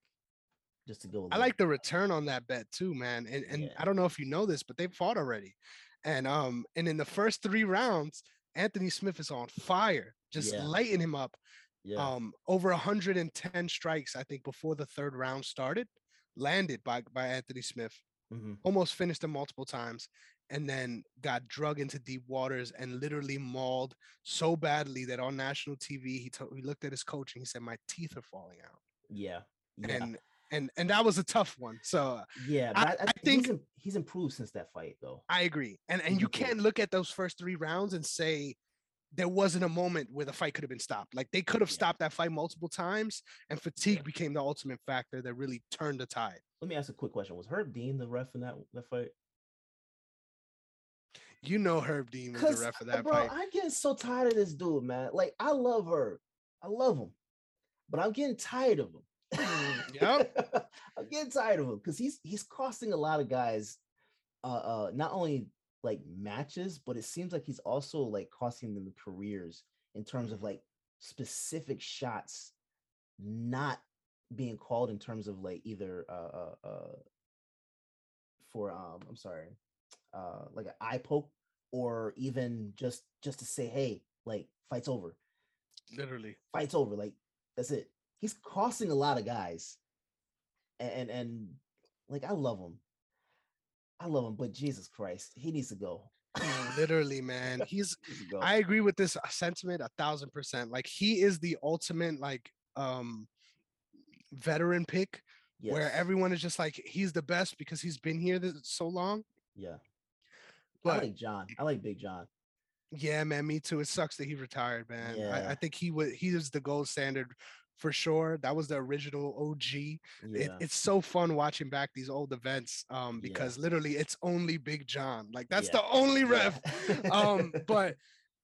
just to go. I like the return on that bet too, man. And and yeah. I don't know if you know this, but they fought already, and um and in the first three rounds, Anthony Smith is on fire, just yeah. lighting him up. Yeah. Um, over 110 strikes, I think, before the third round started. landed by by Anthony Smith, mm-hmm. almost finished him multiple times, and then got drug into deep waters and literally mauled so badly that on national TV he told he looked at his coach and he said, "My teeth are falling out." Yeah, yeah. and and and that was a tough one. So yeah, I, I, think he's, he's, improved since that fight, though. I agree, and and you can't look at those first three rounds and say there wasn't a moment where the fight could have been stopped. Like they could have yeah. stopped that fight multiple times, and fatigue yeah. became the ultimate factor that really turned the tide. Let me ask a quick question: Was Herb Dean the ref in that that fight? You know Herb Dean was the ref of that bro, fight. I'm getting so tired of this dude, man. Like I love Herb, I love him, but I'm getting tired of him. yep. I'm getting tired of him because he's he's costing a lot of guys uh uh not only like matches, but it seems like he's also like costing them careers in terms of like specific shots not being called in terms of like either uh uh, uh for um I'm sorry uh like an eye poke or even just just to say hey like fight's over literally fight's over like that's it he's costing a lot of guys. And, and and, like I love him. I love him, but Jesus Christ, he needs to go. Literally, man. He's I agree with this sentiment a thousand percent. Like he is the ultimate like um veteran pick yes. where everyone is just like he's the best because he's been here this, so long. Yeah. But I like John. I like Big John. Yeah, man, me too. It sucks that he retired, man. Yeah. I, I, think he was he is the gold standard for sure. That was the original OG. Yeah. It, it's so fun watching back these old events um, because yeah. literally it's only Big John. Like that's yeah. the only ref. um, but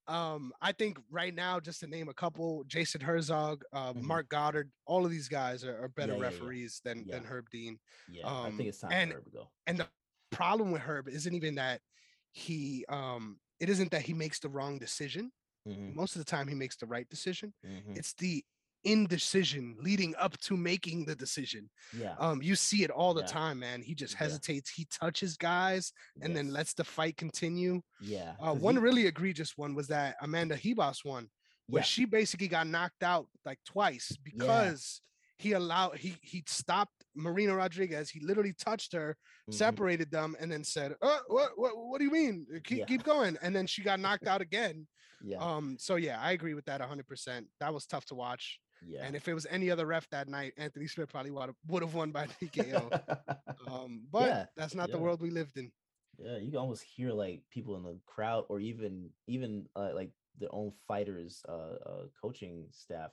um, I think right now, just to name a couple, Jason Herzog, uh, mm-hmm. Marc Goddard, all of these guys are, are better referees than than Herb Dean. Yeah, um, I think it's time and, for Herb to go. And the problem with Herb isn't even that he um it isn't that he makes the wrong decision. Mm-hmm. Most of the time, he makes the right decision. Mm-hmm. It's the indecision leading up to making the decision. Yeah. Um, you see it all the yeah. time, man. He just hesitates, yeah. he touches guys and yes. then lets the fight continue. Yeah. Uh, one he... really egregious one was that Amanda Ribas one, where yeah. she basically got knocked out like twice because he allowed he he stopped Marina Rodriguez. He literally touched her, mm-hmm. separated them, and then said, "Uh, what, what, what do you mean? Keep, keep going." And then she got knocked out again. Yeah. Um. So yeah, I agree with that 100. percent That was tough to watch. Yeah. And if it was any other ref that night, Anthony Smith probably would have won by TKO. um, but yeah. that's not yeah. the world we lived in. Yeah, you can almost hear like people in the crowd, or even even uh, like their own fighters, uh, uh, coaching staff,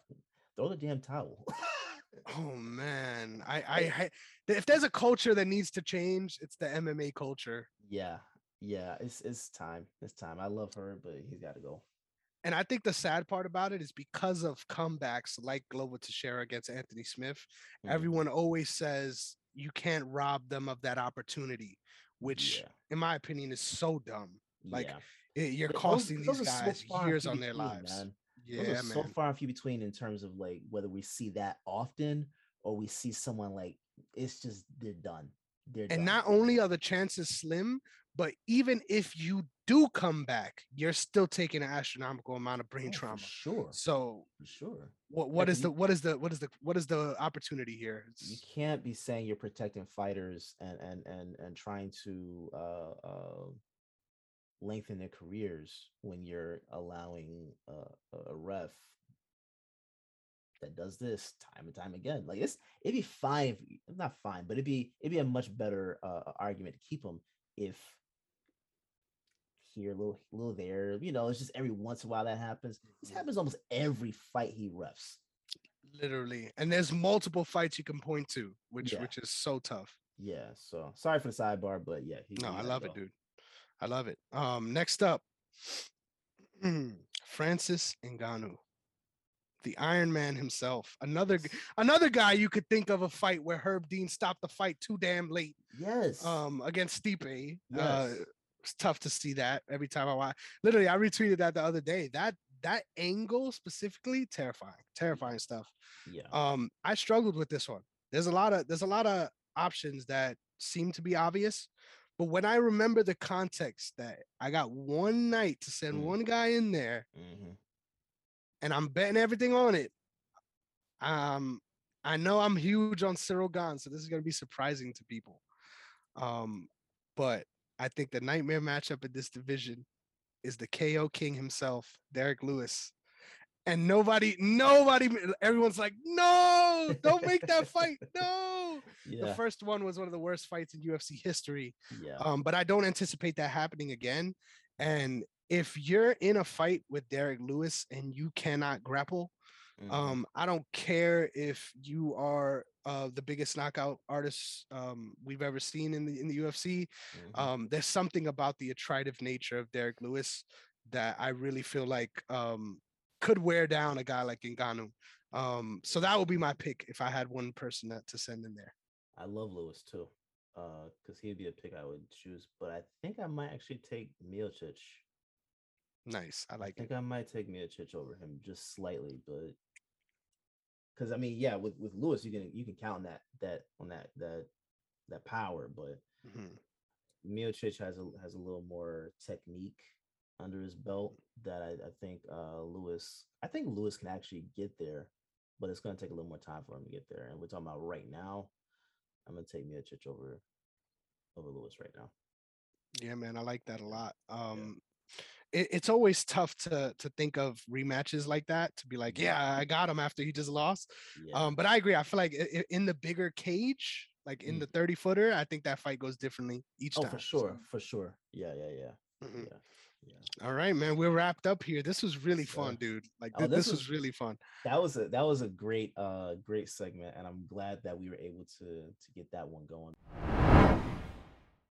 throw the damn towel. oh man, I, I, I if there's a culture that needs to change, it's the MMA culture. Yeah, yeah, it's it's time. It's time. I love her, but he's got to go. And I think the sad part about it is because of comebacks like Glover Teixeira against Anthony Smith, mm-hmm. everyone always says you can't rob them of that opportunity, which, yeah. in my opinion, is so dumb. Like yeah. it, you're but costing those, these those guys so years on their lives. Man. Yeah, those are man. so far and few between in terms of like whether we see that often or we see someone like it's just they're done. They're and done. not only are the chances slim, but even if you do come back, you're still taking an astronomical amount of brain oh, trauma. sure. So for sure. What what is you, the what is the what is the what is the opportunity here? It's, you can't be saying you're protecting fighters and and and and trying to uh uh lengthen their careers when you're allowing uh, a ref that does this time and time again. Like it's it'd be fine, not fine, but it'd be it'd be a much better uh, argument to keep them if here, a little, a little there. You know, it's just every once in a while that happens. This mm-hmm. happens almost every fight he refs. Literally, and there's multiple fights you can point to, which yeah. which is so tough. Yeah. So sorry for the sidebar, but yeah. He, no, I love it, dude. I love it. Um, next up, Francis Ngannou, the Iron Man himself. Another another guy you could think of a fight where Herb Dean stopped the fight too damn late. Yes. Um, against Stipe. Uh, yes. Uh, it's tough to see that every time I watch. Literally, I retweeted that the other day. That that angle specifically, terrifying, terrifying stuff. Yeah. Um, I struggled with this one. There's a lot of there's a lot of options that seem to be obvious, but when I remember the context that I got one night to send mm one guy in there, mm-hmm. and I'm betting everything on it, um, I know I'm huge on Ciryl Gane, so this is gonna be surprising to people. Um, but I think the nightmare matchup in this division is the KO King himself, Derrick Lewis. And nobody, nobody, everyone's like, no, don't make that fight. No. Yeah. The first one was one of the worst fights in UFC history. Yeah. Um, but I don't anticipate that happening again. And if you're in a fight with Derrick Lewis and you cannot grapple, mm-hmm. um, I don't care if you are uh, the biggest knockout artist um, we've ever seen in the in the UFC. Mm-hmm. Um, there's something about the attritive nature of Derrick Lewis that I really feel like um, could wear down a guy like Ngannou. Um, so that would be my pick if I had one person that, to send in there. I love Lewis too, Uh because uh, he'd be a pick I would choose. But I think I might actually take Miocic Nice. I like I think it. I might take Miocic over him just slightly, but because I mean, yeah, with with Lewis, you can you can count that that on that that that power, but mm-hmm. Miocic has a has a little more technique under his belt that I, I think uh Lewis I think Lewis can actually get there, but it's gonna take a little more time for him to get there. And we're talking about right now. I'm gonna take Miocic over over Lewis right now. Yeah, man, I like that a lot. Um it, it's always tough to to think of rematches like that to be like, yeah, I got him after he just lost. Yeah. Um, but I agree. I feel like in the bigger cage, like in mm. the 30 footer, I think that fight goes differently each oh, time. for sure, so. for sure. Yeah, yeah, yeah. Mm-hmm. Yeah. Yeah. All right, man. We're wrapped up here. This was really fun, dude. Like oh, this, this was, was, really fun. That was a that was a great uh great segment, and I'm glad that we were able to to get that one going.